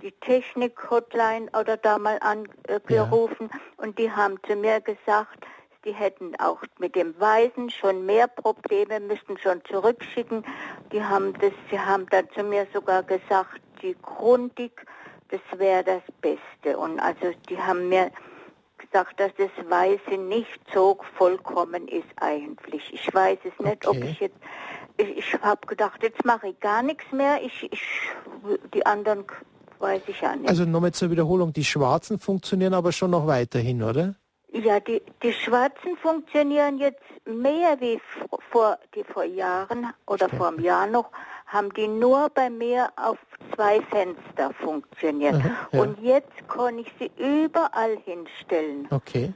die Technik-Hotline oder da mal angerufen ja. und die haben zu mir gesagt, die hätten auch mit dem Weisen schon mehr Probleme, müssten schon zurückschicken. Die haben das, sie haben dann zu mir sogar gesagt, die Grundig, das wäre das Beste. Und also die haben mir gesagt, dass das Weiße nicht so vollkommen ist eigentlich. Ich weiß es nicht, okay. ob ich jetzt, ich, ich habe gedacht, jetzt mache ich gar nichts mehr. Ich, ich, die anderen weiß ich ja nicht. Also nochmal zur Wiederholung, die Schwarzen funktionieren aber schon noch weiterhin, oder? Ja, die, die Schwarzen funktionieren jetzt mehr wie vor, die vor Jahren oder vor einem Jahr noch, haben die nur bei mir auf zwei Fenster funktioniert. Aha, ja. Und jetzt kann ich sie überall hinstellen. Okay.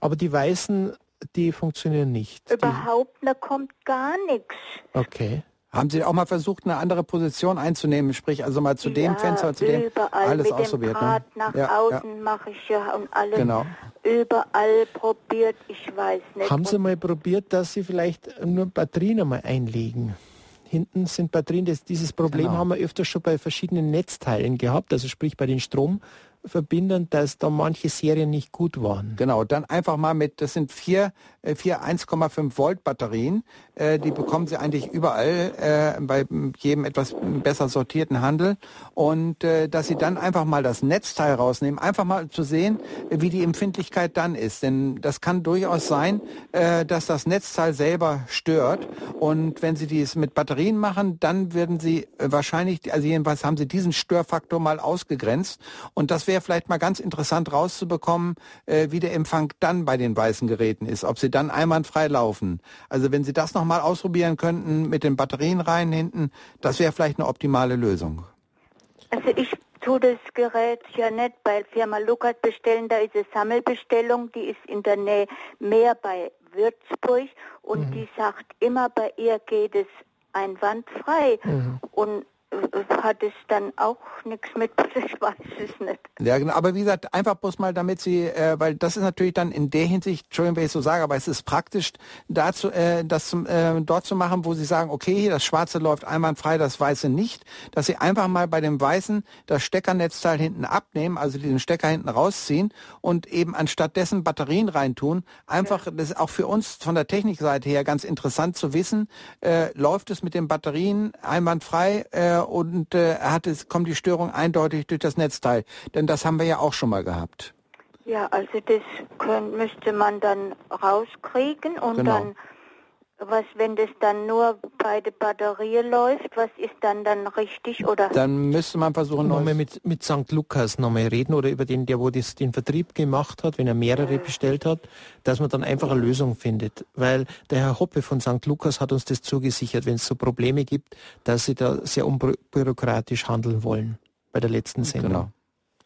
Aber die Weißen, die funktionieren nicht. Überhaupt, da kommt gar nichts. Okay. Haben Sie auch mal versucht, eine andere Position einzunehmen, sprich also mal zu ja, dem Fenster, zu dem alles mit ausprobiert? Dem Draht ne? nach ja, außen ja. mache ich ja und alles genau. überall probiert, ich weiß nicht. Haben Sie mal probiert, dass Sie vielleicht nur Batterien mal einlegen? Hinten sind Batterien, das, dieses Problem genau. haben wir öfter schon bei verschiedenen Netzteilen gehabt, also sprich bei den Strom verbinden, dass da manche Serien nicht gut waren. Genau, dann einfach mal mit, das sind vier, äh, vier 1,5 Volt Batterien, äh, die bekommen Sie eigentlich überall äh, bei jedem etwas besser sortierten Handel. Und äh, dass Sie dann einfach mal das Netzteil rausnehmen, einfach mal zu sehen, wie die Empfindlichkeit dann ist, denn das kann durchaus sein, äh, dass das Netzteil selber stört. Und wenn Sie dies mit Batterien machen, dann werden Sie wahrscheinlich, also jedenfalls haben Sie diesen Störfaktor mal ausgegrenzt. Und das wäre vielleicht mal ganz interessant rauszubekommen, äh, wie der Empfang dann bei den weißen Geräten ist, ob sie dann einwandfrei laufen. Also wenn Sie das nochmal ausprobieren könnten mit den Batterien rein hinten, das wäre vielleicht eine optimale Lösung. Also ich tue das Gerät ja nicht bei Firma Lukas bestellen, da ist eine Sammelbestellung, die ist in der Nähe mehr bei Würzburg und mhm. die sagt immer, bei ihr geht es einwandfrei. Mhm. Und hat es dann auch nichts mit, ich weiß es nicht. Ja, genau, aber wie gesagt, einfach bloß mal, damit Sie, äh, weil das ist natürlich dann in der Hinsicht, Entschuldigung, wenn ich so sage, aber es ist praktisch, dazu, äh, das äh, dort zu machen, wo Sie sagen, okay, das Schwarze läuft einwandfrei, das Weiße nicht, dass Sie einfach mal bei dem Weißen das Steckernetzteil hinten abnehmen, also diesen Stecker hinten rausziehen und eben anstatt dessen Batterien reintun. Einfach, ja. das ist auch für uns von der Technikseite her ganz interessant zu wissen, äh, läuft es mit den Batterien einwandfrei, äh, und äh, hat es, kommt die Störung eindeutig durch das Netzteil. Denn das haben wir ja auch schon mal gehabt. Ja, also das können, müsste man dann rauskriegen und genau. dann was, wenn das dann nur bei der Batterie läuft, was ist dann dann richtig oder? Dann müsste man versuchen, nochmal mit, mit St. Lukas nochmal reden oder über den, der wo das, den Vertrieb gemacht hat, wenn er mehrere ja. bestellt hat, dass man dann einfach eine Lösung findet. Weil der Herr Hoppe von St. Lukas hat uns das zugesichert, wenn es so Probleme gibt, dass sie da sehr unbürokratisch handeln wollen bei der letzten Sendung. Genau.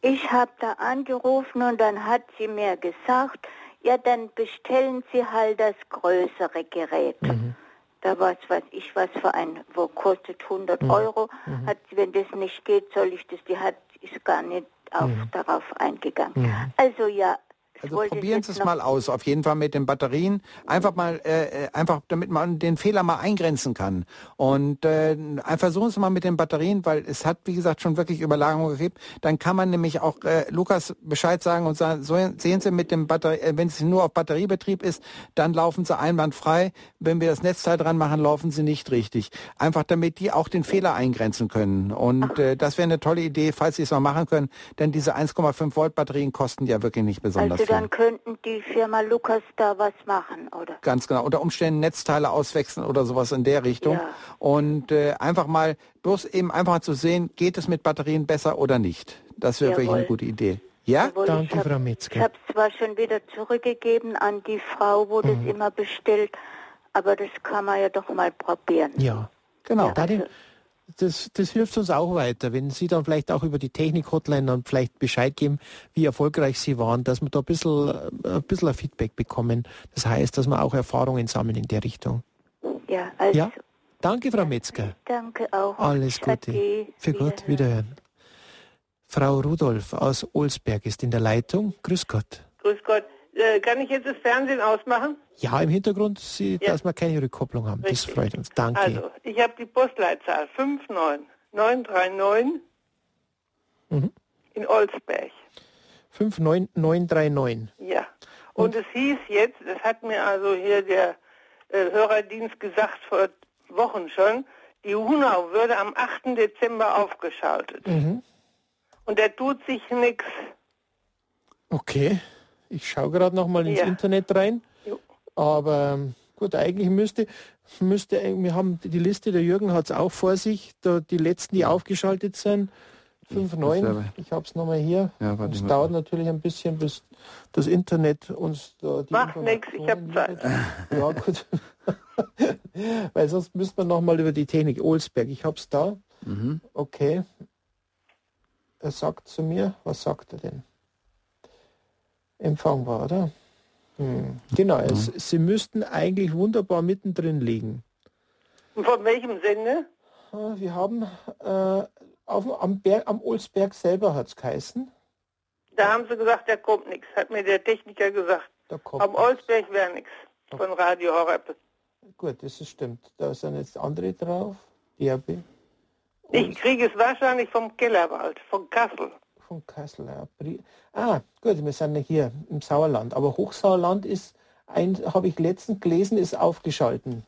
Ich habe da angerufen und dann hat sie mir gesagt, ja, dann bestellen Sie halt das größere Gerät. Mhm. Da was weiß ich was für ein, wo kostet 100 mhm. Euro. Mhm. Hat, wenn das nicht geht, soll ich das, die hat, ist gar nicht auf, mhm. darauf eingegangen. Mhm. Also ja, also probieren Sie es mal aus, auf jeden Fall mit den Batterien. Einfach mal, äh, äh, einfach damit man den Fehler mal eingrenzen kann. Und äh, versuchen Sie mal mit den Batterien, weil es hat, wie gesagt, schon wirklich Überlagerungen gegeben. Dann kann man nämlich auch äh, Lukas Bescheid sagen und sagen, so sehen Sie mit dem Batterie, äh, wenn es nur auf Batteriebetrieb ist, dann laufen Sie einwandfrei. Wenn wir das Netzteil dran machen, laufen sie nicht richtig. Einfach damit die auch den Fehler eingrenzen können. Und äh, das wäre eine tolle Idee, falls Sie es mal machen können. Denn diese 1,5 Volt Batterien kosten ja wirklich nicht besonders also dann könnten die Firma Lukas da was machen, oder? Ganz genau. Unter Umständen Netzteile auswechseln oder sowas in der Richtung. Ja. Und äh, einfach mal, bloß eben einfach zu sehen, geht es mit Batterien besser oder nicht. Das wäre wirklich eine gute Idee. Ja? Jawohl, Danke, hab, Frau Metzger. Ich habe es zwar schon wieder zurückgegeben an die Frau, wo mhm. das immer bestellt, aber das kann man ja doch mal probieren. Ja, genau. Ja, also, das, das hilft uns auch weiter, wenn Sie dann vielleicht auch über die Technik-Hotline dann vielleicht Bescheid geben, wie erfolgreich Sie waren, dass wir da ein bisschen, äh, ein bisschen ein Feedback bekommen. Das heißt, dass wir auch Erfahrungen sammeln in der Richtung. Ja, also. Ja? Danke, Frau Metzger. Danke auch. Alles Gute. Für wiederhören. Gott, wiederhören. Frau Rudolf aus Olsberg ist in der Leitung. Grüß Gott. Grüß Gott. Äh, kann ich jetzt das Fernsehen ausmachen? Ja, im Hintergrund, Sie, ja. dass wir keine Rückkopplung haben. Richtig. Das freut uns. Danke. Also, ich habe die Postleitzahl 59939 mhm. in Olsberg. 59939. Ja. Und, Und es hieß jetzt, das hat mir also hier der äh, Hörerdienst gesagt vor Wochen schon, die Hunau würde am 8. Dezember aufgeschaltet. Mhm. Und da tut sich nichts. Okay. Ich schaue gerade noch mal ins ja. Internet rein. Jo. Aber ähm, gut, eigentlich müsste, müsste, wir haben die Liste, der Jürgen hat es auch vor sich, da die letzten, die aufgeschaltet sind. 5.9, ich habe es nochmal hier. Ja, es dauert natürlich ein bisschen, bis das Internet uns da die Macht nichts, ich habe Zeit. Ja, gut. Weil sonst müsste man nochmal über die Technik. Olsberg, ich habe es da. Mhm. Okay. Er sagt zu mir, was sagt er denn? Empfangbar, oder? Hm. Genau, mhm. es, sie müssten eigentlich wunderbar mittendrin liegen. Und von welchem Sende? Ah, wir haben äh, auf, am, Berg, am Olsberg selber hat es geheißen. Da haben sie gesagt, da kommt nichts, hat mir der Techniker gesagt. Am Olsberg wäre nichts von Radio Horeb. Gut, das ist stimmt. Da sind jetzt andere drauf. DRB. Ich kriege es wahrscheinlich vom Kellerwald, von Kassel. Von Kassel. Ah, gut, wir sind ja hier im Sauerland. Aber Hochsauerland ist, habe ich letztens gelesen, ist aufgeschalten.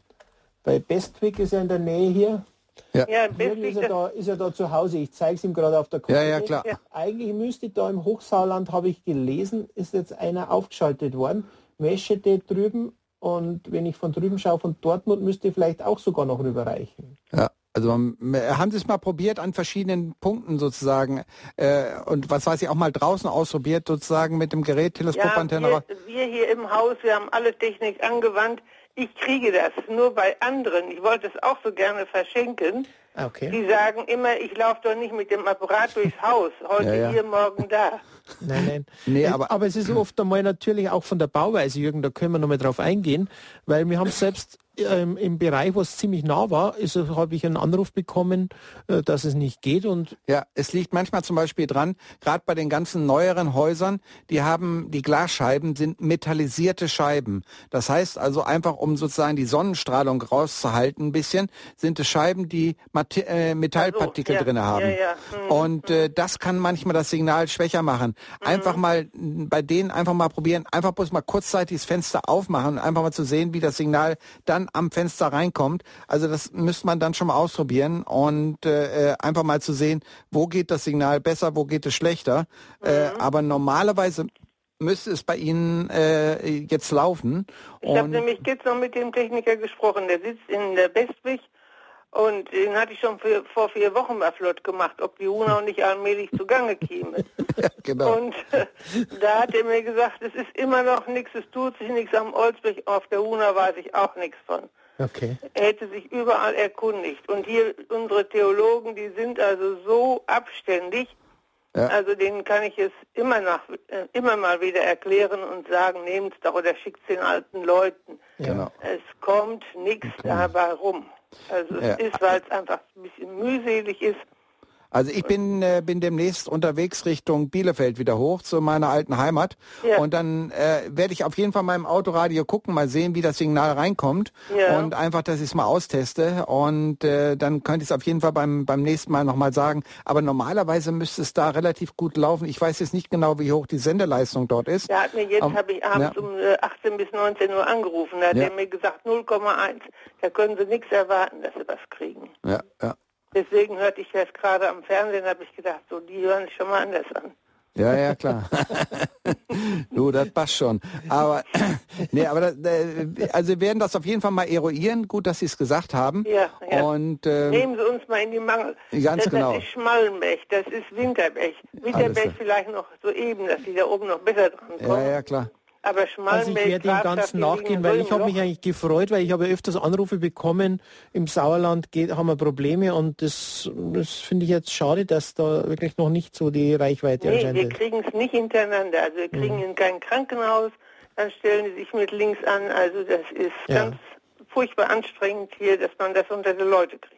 Bei Bestwick ist ja in der Nähe hier. Ja, ja ist, er da, ist er da zu Hause. Ich zeige es ihm gerade auf der Karte. Ja, ja, klar. Eigentlich müsste da im Hochsauerland, habe ich gelesen, ist jetzt einer aufgeschaltet worden. Meschede drüben und wenn ich von drüben schaue, von Dortmund müsste vielleicht auch sogar noch rüberreichen. Ja. Also haben Sie es mal probiert an verschiedenen Punkten sozusagen äh, und was weiß ich auch mal draußen ausprobiert sozusagen mit dem Gerät Teleskopantenne? Ja, wir, wir hier im Haus, wir haben alle Technik angewandt. Ich kriege das nur bei anderen. Ich wollte es auch so gerne verschenken. Okay. Die sagen immer, ich laufe doch nicht mit dem Apparat durchs Haus. Heute ja, ja. hier, morgen da. Nein, nein. Nee, aber, aber es ist oft einmal natürlich auch von der Bauweise, Jürgen, da können wir noch mal drauf eingehen, weil wir haben selbst ähm, im Bereich, wo es ziemlich nah war, habe ich einen Anruf bekommen, äh, dass es nicht geht. Und ja, es liegt manchmal zum Beispiel dran, gerade bei den ganzen neueren Häusern, die haben, die Glasscheiben sind metallisierte Scheiben. Das heißt also einfach, um sozusagen die Sonnenstrahlung rauszuhalten ein bisschen, sind es Scheiben, die Mat äh, Metallpartikel also, ja, drin haben. Ja, ja. Hm, und hm. äh, das kann manchmal das Signal schwächer machen. Hm. Einfach mal bei denen einfach mal probieren, einfach bloß mal kurzzeitig das Fenster aufmachen, einfach mal zu sehen, wie das Signal dann am Fenster reinkommt. Also das müsste man dann schon mal ausprobieren und äh, äh, einfach mal zu sehen, wo geht das Signal besser, wo geht es schlechter. Äh, mhm. Äh, aber normalerweise müsste es bei Ihnen äh, jetzt laufen. Ich habe nämlich jetzt noch mit dem Techniker gesprochen, der sitzt in der Bestwig und den hatte ich schon für, vor vier Wochen mal flott gemacht, ob die Hunau nicht allmählich zugange käme. ja, genau. Und äh, da hat er mir gesagt, es ist immer noch nichts, es tut sich nichts am Olsberg, auf der Hunau weiß ich auch nichts von. Okay. Er hätte sich überall erkundigt. Und hier unsere Theologen, die sind also so abständig, ja. also denen kann ich es immer, nach, äh, immer mal wieder erklären und sagen, nehmt es doch oder schickt es den alten Leuten. Genau. Es kommt nichts dabei rum. Also es ja. ist, weil es einfach ein bisschen mühselig ist. Also ich bin, äh, bin demnächst unterwegs Richtung Bielefeld wieder hoch zu meiner alten Heimat. Ja. Und dann äh, werde ich auf jeden Fall mal im Autoradio gucken, mal sehen, wie das Signal reinkommt. Ja. Und einfach, dass ich es mal austeste. Und äh, dann könnte ich es auf jeden Fall beim, beim nächsten Mal nochmal sagen. Aber normalerweise müsste es da relativ gut laufen. Ich weiß jetzt nicht genau, wie hoch die Sendeleistung dort ist. Ja, hat mir jetzt habe ich abends ja. um 18 äh, bis 19 Uhr angerufen. Da hat er mir gesagt 0,1. Da können Sie nichts erwarten, dass Sie was kriegen. Ja, ja. Deswegen hörte ich das gerade am Fernsehen, habe ich gedacht, so, die hören sich schon mal anders an. Ja, ja, klar. du, das passt schon. Aber, nee, aber das, also wir werden das auf jeden Fall mal eruieren. Gut, dass Sie es gesagt haben. Ja, ja. Und, äh, Nehmen Sie uns mal in die Mangel. Ganz das, genau. Das ist Schmallenbech, das ist Winterbech. Winterbech vielleicht noch so eben, dass Sie da oben noch besser dran kommen. Ja, ja, klar. Also ich werde dem Ganzen nachgehen, weil ich habe mich eigentlich gefreut, weil ich habe öfters Anrufe bekommen, im Sauerland geht, haben wir Probleme und das, das finde ich jetzt schade, dass da wirklich noch nicht so die Reichweite nee, wir kriegen es nicht hintereinander. Also wir kriegen mhm. in kein Krankenhaus, dann stellen sie sich mit links an. Also das ist ja. ganz furchtbar anstrengend hier, dass man das unter die Leute kriegt.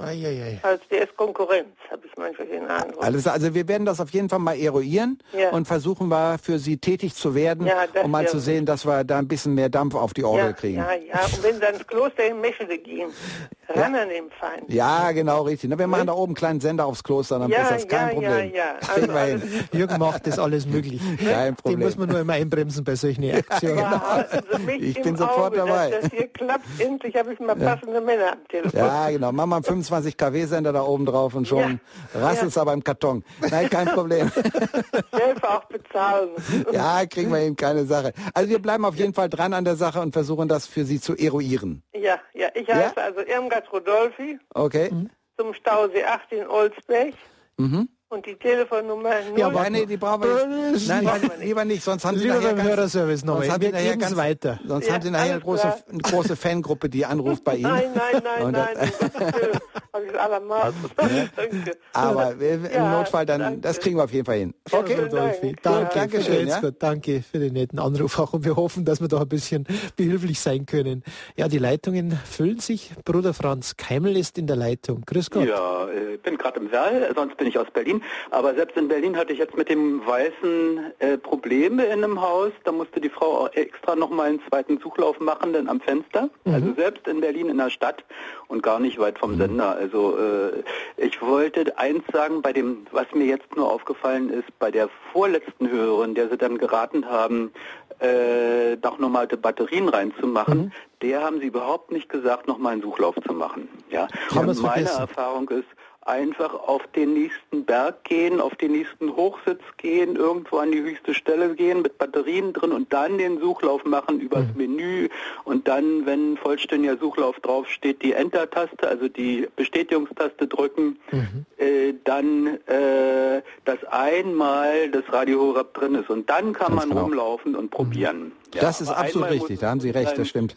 Eieiei. Also der ist Konkurrenz, habe ich manchmal den Eindruck. Alles, also wir werden das auf jeden Fall mal eruieren ja. und versuchen wir für Sie tätig zu werden, ja, um mal zu sehen, dass wir da ein bisschen mehr Dampf auf die Orgel ja, kriegen. Ja, ja, und wenn Sie ans Kloster in Meschede gehen, ran an dem Feind. Ja, genau, richtig. Na, wir machen da oben einen kleinen Sender aufs Kloster, dann ist das kein Problem. Ja, ja, also, also, Jürgen macht das alles möglich. Kein Problem. Den muss man nur immer einbremsen bei solchen Aktionen. genau. ich bin sofort Auge, dabei. Dass das hier klappt, endlich habe ich mal passende Männer am Telefon. Ja, genau. Machen wir einen 25 kW-Sender Sender da oben drauf und schon ja. rasselt es ja. aber im Karton. Nein, kein Problem. Auch bezahlen. Ja, kriegen wir eben keine Sache. Also wir bleiben auf jeden Fall dran an der Sache und versuchen das für Sie zu eruieren. Ja, ja. Ich heiße ja? also Irmgard Rodolfi. Okay. Mhm. Zum Stausee 8 in Olsberg. Mhm. Und die Telefonnummer 0 Ja, aber nee, die brauchen wir nicht. Nein, nein, lieber nicht, sonst haben Sie lieber nachher beim Hörerservice noch. Sonst haben Sie nachher ganz weiter. Sonst ja, haben Sie nachher eine große, eine große Fangruppe, die anruft bei Ihnen. Nein, nein, nein, nein. Allermaßen. Aber im ja, Notfall dann, danke. das kriegen wir auf jeden Fall hin. Okay, Rodolfi. Danke, danke schön. Ja? Danke für den netten Anruf auch und wir hoffen, dass wir da ein bisschen behilflich sein können. Ja, die Leitungen füllen sich. Bruder Franz Keimel ist in der Leitung. Grüß Gott. Ja, ich bin gerade im Saal, sonst bin ich aus Berlin Berlin. Aber selbst in Berlin hatte ich jetzt mit dem Weißen äh, Probleme in einem Haus. Da musste die Frau auch extra nochmal einen zweiten Suchlauf machen, denn am Fenster. Mhm. Also selbst in Berlin in der Stadt und gar nicht weit vom mhm. Sender. Also äh, ich wollte eins sagen, bei dem, was mir jetzt nur aufgefallen ist, bei der vorletzten Hörerin, der sie dann geraten haben, äh, doch nochmal Batterien reinzumachen, mhm. der haben sie überhaupt nicht gesagt, nochmal einen Suchlauf zu machen. Ja, meine vergessen. Erfahrung ist, einfach auf den nächsten Berg gehen, auf den nächsten Hochsitz gehen, irgendwo an die höchste Stelle gehen mit Batterien drin und dann den Suchlauf machen übers mhm. Menü und dann, wenn vollständiger Suchlauf draufsteht, die Enter-Taste, also die Bestätigungstaste drücken, mhm. äh, dann äh, dass einmal das Radio Horab drin ist und dann kann Ganz man genau. rumlaufen und probieren. Mhm. Ja, das ist absolut richtig, da haben Sie recht, das stimmt.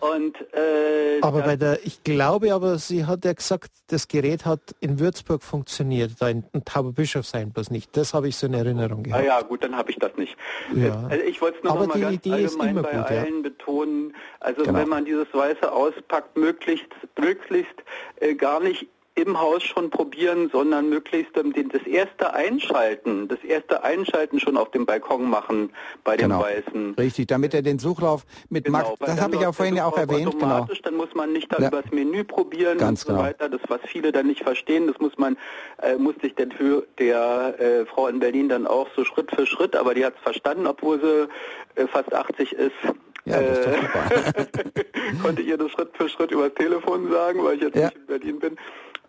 Und, äh, aber bei der, ich glaube aber, sie hat ja gesagt, das Gerät hat in Würzburg funktioniert, da in, in Tauberbischof sein bloß nicht. Das habe ich so in Erinnerung gehabt. Ah ja, gut, dann habe ich das nicht. Ja. Also ich wollte es nur aber noch mal ganz Idee allgemein bei gut, allen ja. betonen, also genau. wenn man dieses Weiße auspackt, möglichst, möglichst äh, gar nicht im Haus schon probieren, sondern möglichst das erste Einschalten, das erste Einschalten schon auf dem Balkon machen bei den genau. Weißen. Richtig, damit er den Suchlauf mit genau, Max, das habe ich ja vorhin ja auch erwähnt, genau. Dann muss man nicht da ja. übers Menü probieren Ganz und so genau. weiter. Das, was viele dann nicht verstehen, das muss man, äh, musste ich denn für der äh, Frau in Berlin dann auch so Schritt für Schritt, aber die hat es verstanden, obwohl sie äh, fast 80 ist. Ja, das ist super. konnte ihr das Schritt für Schritt übers Telefon sagen, weil ich jetzt ja. nicht in Berlin bin.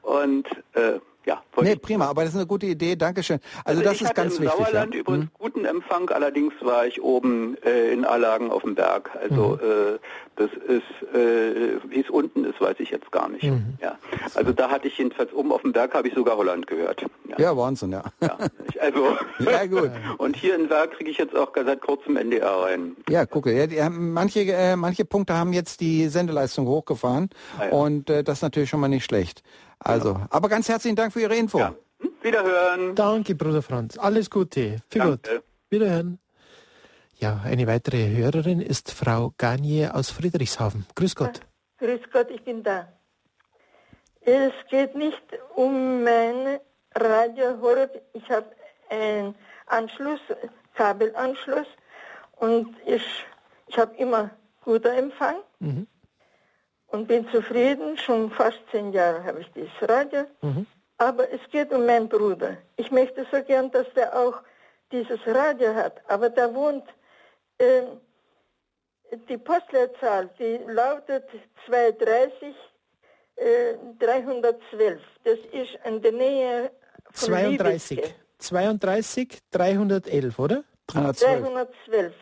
Und äh, ja, nee, prima, aber das ist eine gute Idee, Dankeschön. Also, also das ist ganz wichtig. Ich hatte im Sauerland ja. übrigens hm. guten Empfang, allerdings war ich oben äh, in Allagen auf dem Berg. Also mhm. äh, das ist, äh, wie es unten ist, weiß ich jetzt gar nicht. Mhm. Ja. Also da hatte ich jedenfalls oben auf dem Berg habe ich sogar Holland gehört. Ja, ja Wahnsinn, ja. ja also ja, gut. und hier in Werk kriege ich jetzt auch seit kurzem NDR rein. Ja, gucke. Ja, die haben, manche, äh, manche Punkte haben jetzt die Sendeleistung hochgefahren ah, und äh, das ist natürlich schon mal nicht schlecht. Also, ja. aber ganz herzlichen Dank für Ihre Info. Ja. Hm, wiederhören. Danke, Bruder Franz. Alles Gute. Viel Danke. gut. Wiederhören. Ja, eine weitere Hörerin ist Frau Garnier aus Friedrichshafen. Grüß Gott. Grüß Gott, ich bin da. Es geht nicht um mein Radio Horeb. Ich habe einen Anschluss, Kabelanschluss und ich, ich habe immer guter Empfang. Mhm und bin zufrieden. Schon fast zehn Jahre habe ich dieses Radio. Mhm. Aber es geht um meinen Bruder. Ich möchte so gern, dass der auch dieses Radio hat. Aber da wohnt äh, die Postleitzahl, die lautet 230 äh, 312. Das ist in der Nähe von 32. Liebeske. 32 311, oder? 312. 312.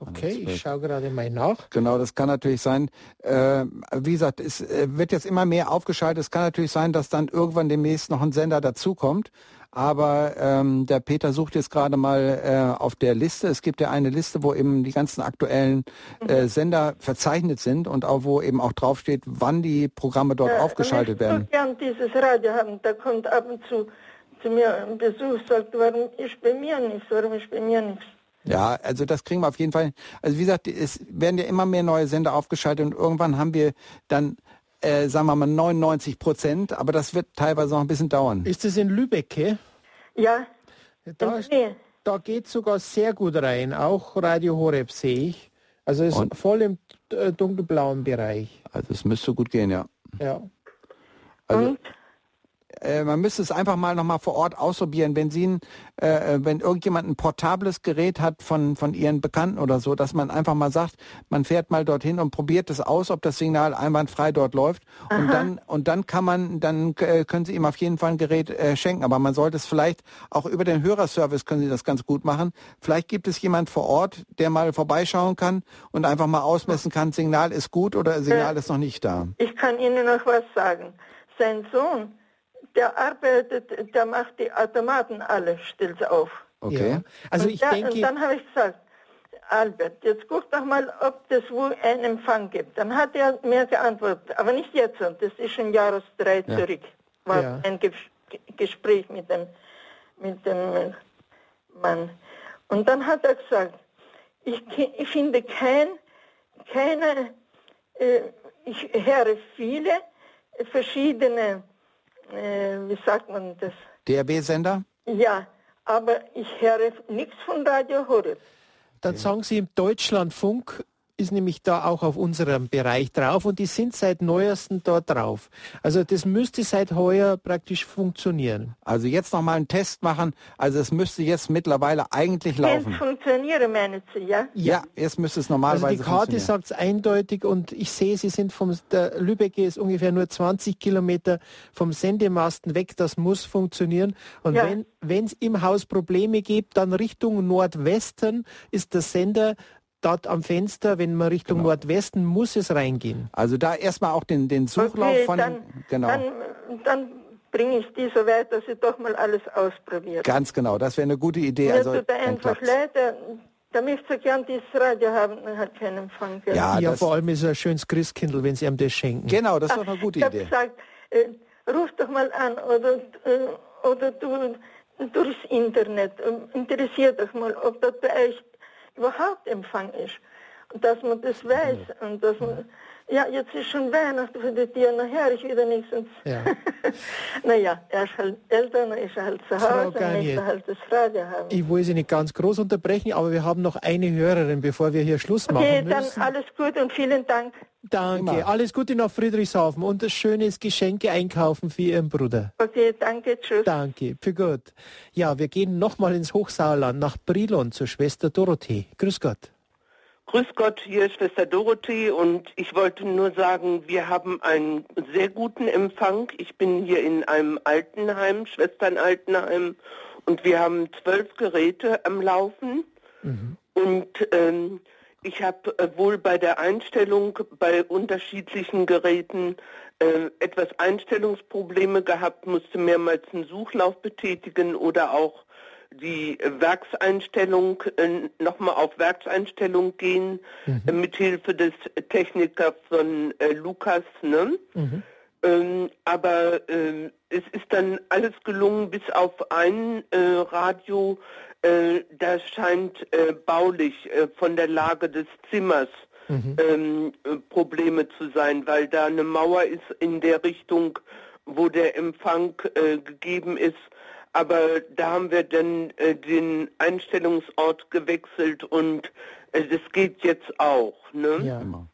Okay, ich schaue gerade mal nach. Genau, das kann natürlich sein. Äh, wie gesagt, es äh, wird jetzt immer mehr aufgeschaltet. Es kann natürlich sein, dass dann irgendwann demnächst noch ein Sender dazukommt. Aber ähm, der Peter sucht jetzt gerade mal äh, auf der Liste. Es gibt ja eine Liste, wo eben die ganzen aktuellen äh, mhm. Sender verzeichnet sind und auch wo eben auch draufsteht, wann die Programme dort ja, aufgeschaltet werden. Ich würde gern dieses Radio haben. Da kommt ab und zu zu mir ein Besuch, sagt, warum ist bei mir nichts, warum ist bei mir nichts. Ja, also das kriegen wir auf jeden Fall. Also wie gesagt, es werden ja immer mehr neue Sender aufgeschaltet und irgendwann haben wir dann, äh, sagen wir mal, 99 Prozent, aber das wird teilweise noch ein bisschen dauern. Ist es in Lübeck? Ja. Da, da geht sogar sehr gut rein, auch Radio Horeb sehe ich. Also es ist voll im äh, dunkelblauen Bereich. Also es müsste gut gehen, ja. Ja. Also, und? Äh, man müsste es einfach mal nochmal vor Ort ausprobieren, wenn Sie, ein, äh, äh, wenn irgendjemand ein portables Gerät hat von, von Ihren Bekannten oder so, dass man einfach mal sagt, man fährt mal dorthin und probiert es aus, ob das Signal einwandfrei dort läuft Aha. und dann, und dann kann man, dann äh, können Sie ihm auf jeden Fall ein Gerät äh, schenken, aber man sollte es vielleicht auch über den Hörerservice können Sie das ganz gut machen. Vielleicht gibt es jemand vor Ort, der mal vorbeischauen kann und einfach mal ausmessen kann, Signal ist gut oder Signal ist noch nicht da. Ich kann Ihnen noch was sagen. Sein Sohn der arbeitet, der macht die Automaten alle, stellt auf. Okay. Ja. Also und ich der, denke... Und dann habe ich gesagt, Albert, jetzt guck doch mal, ob das wohl einen Empfang gibt. Dann hat er mir geantwortet, aber nicht jetzt, das ist schon Jahres drei ja. zurück, war ja. ein Ge Gespräch mit dem, mit dem Mann. Und dann hat er gesagt, ich, ich finde kein, keine, äh, ich höre viele verschiedene äh, wie sagt man das? DRB-Sender? Ja, aber ich höre nichts von Radio Horeb. Dann sagen Sie im Deutschlandfunk ist nämlich da auch auf unserem Bereich drauf und die sind seit neuestem dort drauf. Also das müsste seit heuer praktisch funktionieren. Also jetzt nochmal einen Test machen. Also es müsste jetzt mittlerweile eigentlich laufen. Jetzt funktionieren, meinen Sie, ja? Ja, jetzt müsste es normalerweise Also die Karte sagt es eindeutig und ich sehe, Sie sind vom, der Lübeck ist ungefähr nur 20 Kilometer vom Sendemasten weg. Das muss funktionieren. Und Ja. wenn es im Haus Probleme gibt, dann Richtung Nordwesten ist der Sender dort am Fenster, wenn man Richtung Genau. Nordwesten muss es reingehen. Also da erstmal auch den, den Suchlauf Okay, von... dann, genau. dann, dann bringe ich die so weit, dass ich doch mal alles ausprobiere. Ganz genau, das wäre eine gute Idee. Mir Also, tut einfach leid, der, der möchte so gern dieses Radio haben und hat keinen Empfang. gell? Ja, ja, das- vor allem ist es ein schönes Christkindl, wenn Sie ihm das schenken. Genau, das ist doch eine gute ich habe Idee. gesagt, äh, ruf doch mal an oder, äh, oder du durchs Internet. äh, Interessiert doch mal, ob dort bei euch überhaupt Empfang ist. Und dass man das weiß. Und dass man, ja, jetzt ist schon Weihnachten für die Tiere, nachher ich wieder nichts. Und Ja. naja, er ist halt älter, dann ist er halt zu Hause Garnier. möchte halt das Radio haben. Ich will Sie nicht ganz groß unterbrechen, aber wir haben noch eine Hörerin, bevor wir hier Schluss machen Okay, dann müssen. alles Gute und vielen Dank. Danke. Immer. Alles Gute nach Friedrichshafen und das schöne ist Geschenke einkaufen für Ihren Bruder. Okay, danke, tschüss. Danke, für gut. Ja, wir gehen nochmal ins Hochsauerland nach Brilon zur Schwester Dorothee. Grüß Gott. Grüß Gott, hier ist Schwester Dorothee und ich wollte nur sagen, wir haben einen sehr guten Empfang. Ich bin hier in einem Altenheim, Schwesternaltenheim und wir haben zwölf Geräte am Laufen und ähm, ich habe äh, wohl bei der Einstellung bei unterschiedlichen Geräten äh, etwas Einstellungsprobleme gehabt, musste mehrmals einen Suchlauf betätigen oder auch die äh, Werkseinstellung äh, nochmal auf Werkseinstellung gehen äh, mit Hilfe des Technikers von äh, Lukas, ne? Ähm, aber ähm, es ist dann alles gelungen, bis auf ein äh, Radio, äh, das scheint äh, baulich äh, von der Lage des Zimmers ähm, äh, Probleme zu sein, weil da eine Mauer ist in der Richtung, wo der Empfang äh, gegeben ist. Aber da haben wir dann äh, den Einstellungsort gewechselt und äh, das geht jetzt auch. Ne? Ja. Immer.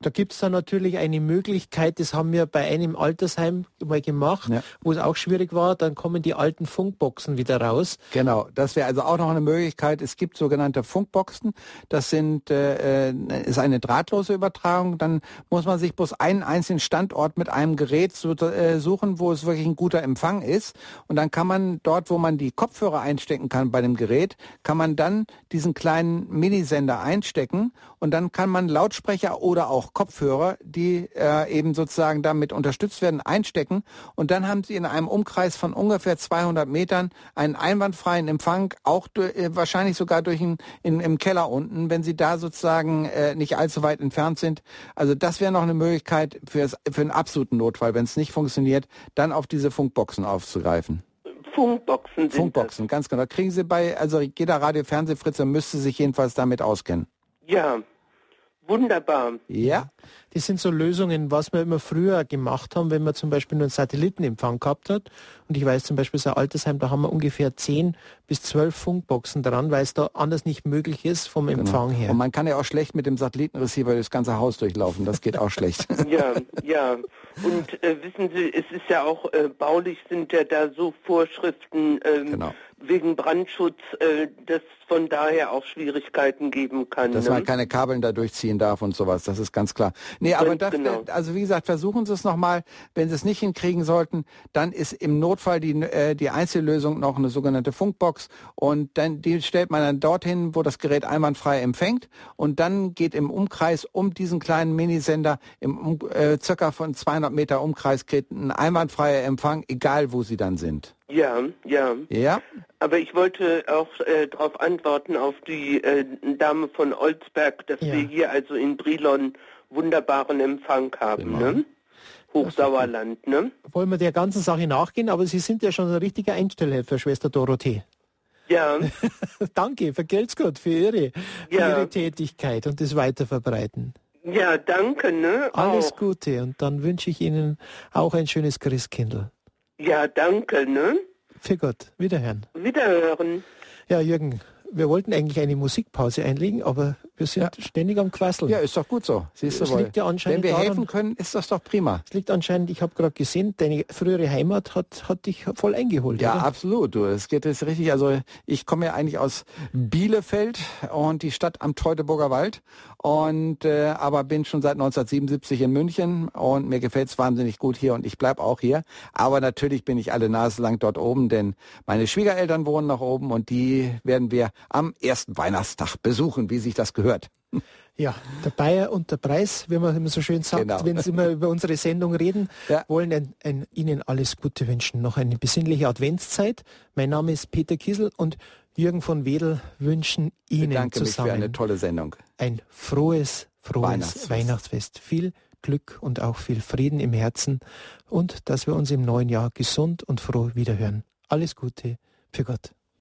Da gibt es dann natürlich eine Möglichkeit, das haben wir bei einem Altersheim mal gemacht, Ja. wo es auch schwierig war, dann kommen die alten Funkboxen wieder raus. Genau, das wäre also auch noch eine Möglichkeit. Es gibt sogenannte Funkboxen. Das sind äh, äh, ist eine drahtlose Übertragung. Dann muss man sich bloß einen einzelnen Standort mit einem Gerät so, äh, suchen, wo es wirklich ein guter Empfang ist. Und dann kann man dort, wo man die Kopfhörer einstecken kann bei dem Gerät, kann man dann diesen kleinen Minisender einstecken und dann kann man Lautsprecher oder auch Kopfhörer, die äh, eben sozusagen damit unterstützt werden, einstecken und dann haben Sie in einem Umkreis von ungefähr 200 Metern einen einwandfreien Empfang, auch äh, wahrscheinlich sogar durch ein, in, im Keller unten, wenn Sie da sozusagen äh, nicht allzu weit entfernt sind. Also das wäre noch eine Möglichkeit für, für einen absoluten Notfall, wenn es nicht funktioniert, dann auf diese Funkboxen aufzugreifen. Funkboxen sind Funkboxen, ganz genau. Kriegen Sie bei, also jeder Radio Fernsehfritze müsste sich jedenfals damit auskennen. das. Ja, wunderbar. Ja, Das sind so Lösungen, was wir immer früher gemacht haben, wenn man zum Beispiel nur einen Satellitenempfang gehabt hat. Und ich weiß zum Beispiel, so ein Altersheim, da haben wir ungefähr 10 bis 12 Funkboxen dran, weil es da anders nicht möglich ist vom Empfang her. Und man kann ja auch schlecht mit dem Satellitenreceiver das ganze Haus durchlaufen. Das geht auch schlecht. Ja, ja. Und äh, wissen Sie, es ist ja auch äh, baulich sind ja da so Vorschriften ähm, Genau. wegen Brandschutz, äh, dass von daher auch Schwierigkeiten geben kann. Dass ne? man keine Kabeln da durchziehen darf und sowas, das ist ganz klar. Nee, aber das, genau. also wie gesagt, versuchen Sie es nochmal. Wenn Sie es nicht hinkriegen sollten, dann ist im Notfall die, äh, die Einzellösung noch eine sogenannte Funkbox und dann die stellt man dann dorthin, wo das Gerät einwandfrei empfängt und dann geht im Umkreis um diesen kleinen Minisender im um, äh, circa von 200 Meter Umkreis geht ein einwandfreier Empfang, egal wo Sie dann sind. Ja, ja. Ja, Aber ich wollte auch äh, darauf antworten, auf die äh, Dame von Olsberg, dass Ja. wir hier also in Brilon wunderbaren Empfang haben. Ne? Hochsauerland, ne? Wollen wir der ganzen Sache nachgehen, aber Sie sind ja schon ein richtiger Einstellhelfer, Schwester Dorothee. Ja, Danke, vergelt's gut für Ihre, für Ja. Ihre Tätigkeit und das Weiterverbreiten. ja, danke, ne? Alles auch. Gute und dann wünsche ich Ihnen auch ein schönes Christkindl. Ja, danke, ne? Für Gott. Wiederhören. Wiederhören. Ja, Jürgen, wir wollten eigentlich eine Musikpause einlegen, aber wir sind ja. ständig am Quasseln. Ja, ist doch gut so. Siehst du wohl. Liegt ja anscheinend Wenn wir daran, helfen können, ist das doch prima. Es liegt anscheinend, ich habe gerade gesehen, deine frühere Heimat hat, hat dich voll eingeholt. Ja, oder? absolut. Du, es geht jetzt richtig. Also ich komme ja eigentlich aus Bielefeld und die Stadt am Teutoburger Wald. Und äh, aber bin schon seit 1977 in München und mir gefällt es wahnsinnig gut hier und ich bleibe auch hier. Aber natürlich bin ich alle Nase lang dort oben, denn meine Schwiegereltern wohnen nach oben und die werden wir am ersten Weihnachtstag besuchen, wie sich das gehört. Ja, der Bayer und der Preis, wie man immer so schön sagt, genau. wenn Sie immer über unsere Sendung reden, ja. wollen ein, ein, Ihnen alles Gute wünschen. Noch eine besinnliche Adventszeit. Mein Name ist Peter Kiesel und Jürgen von Wedel wünschen Ihnen Bedanke zusammen für eine tolle Sendung. ein frohes, frohes Weihnachtsfest. Weihnachtsfest. Viel Glück und auch viel Frieden im Herzen und dass wir uns im neuen Jahr gesund und froh wiederhören. Alles Gute für Gott.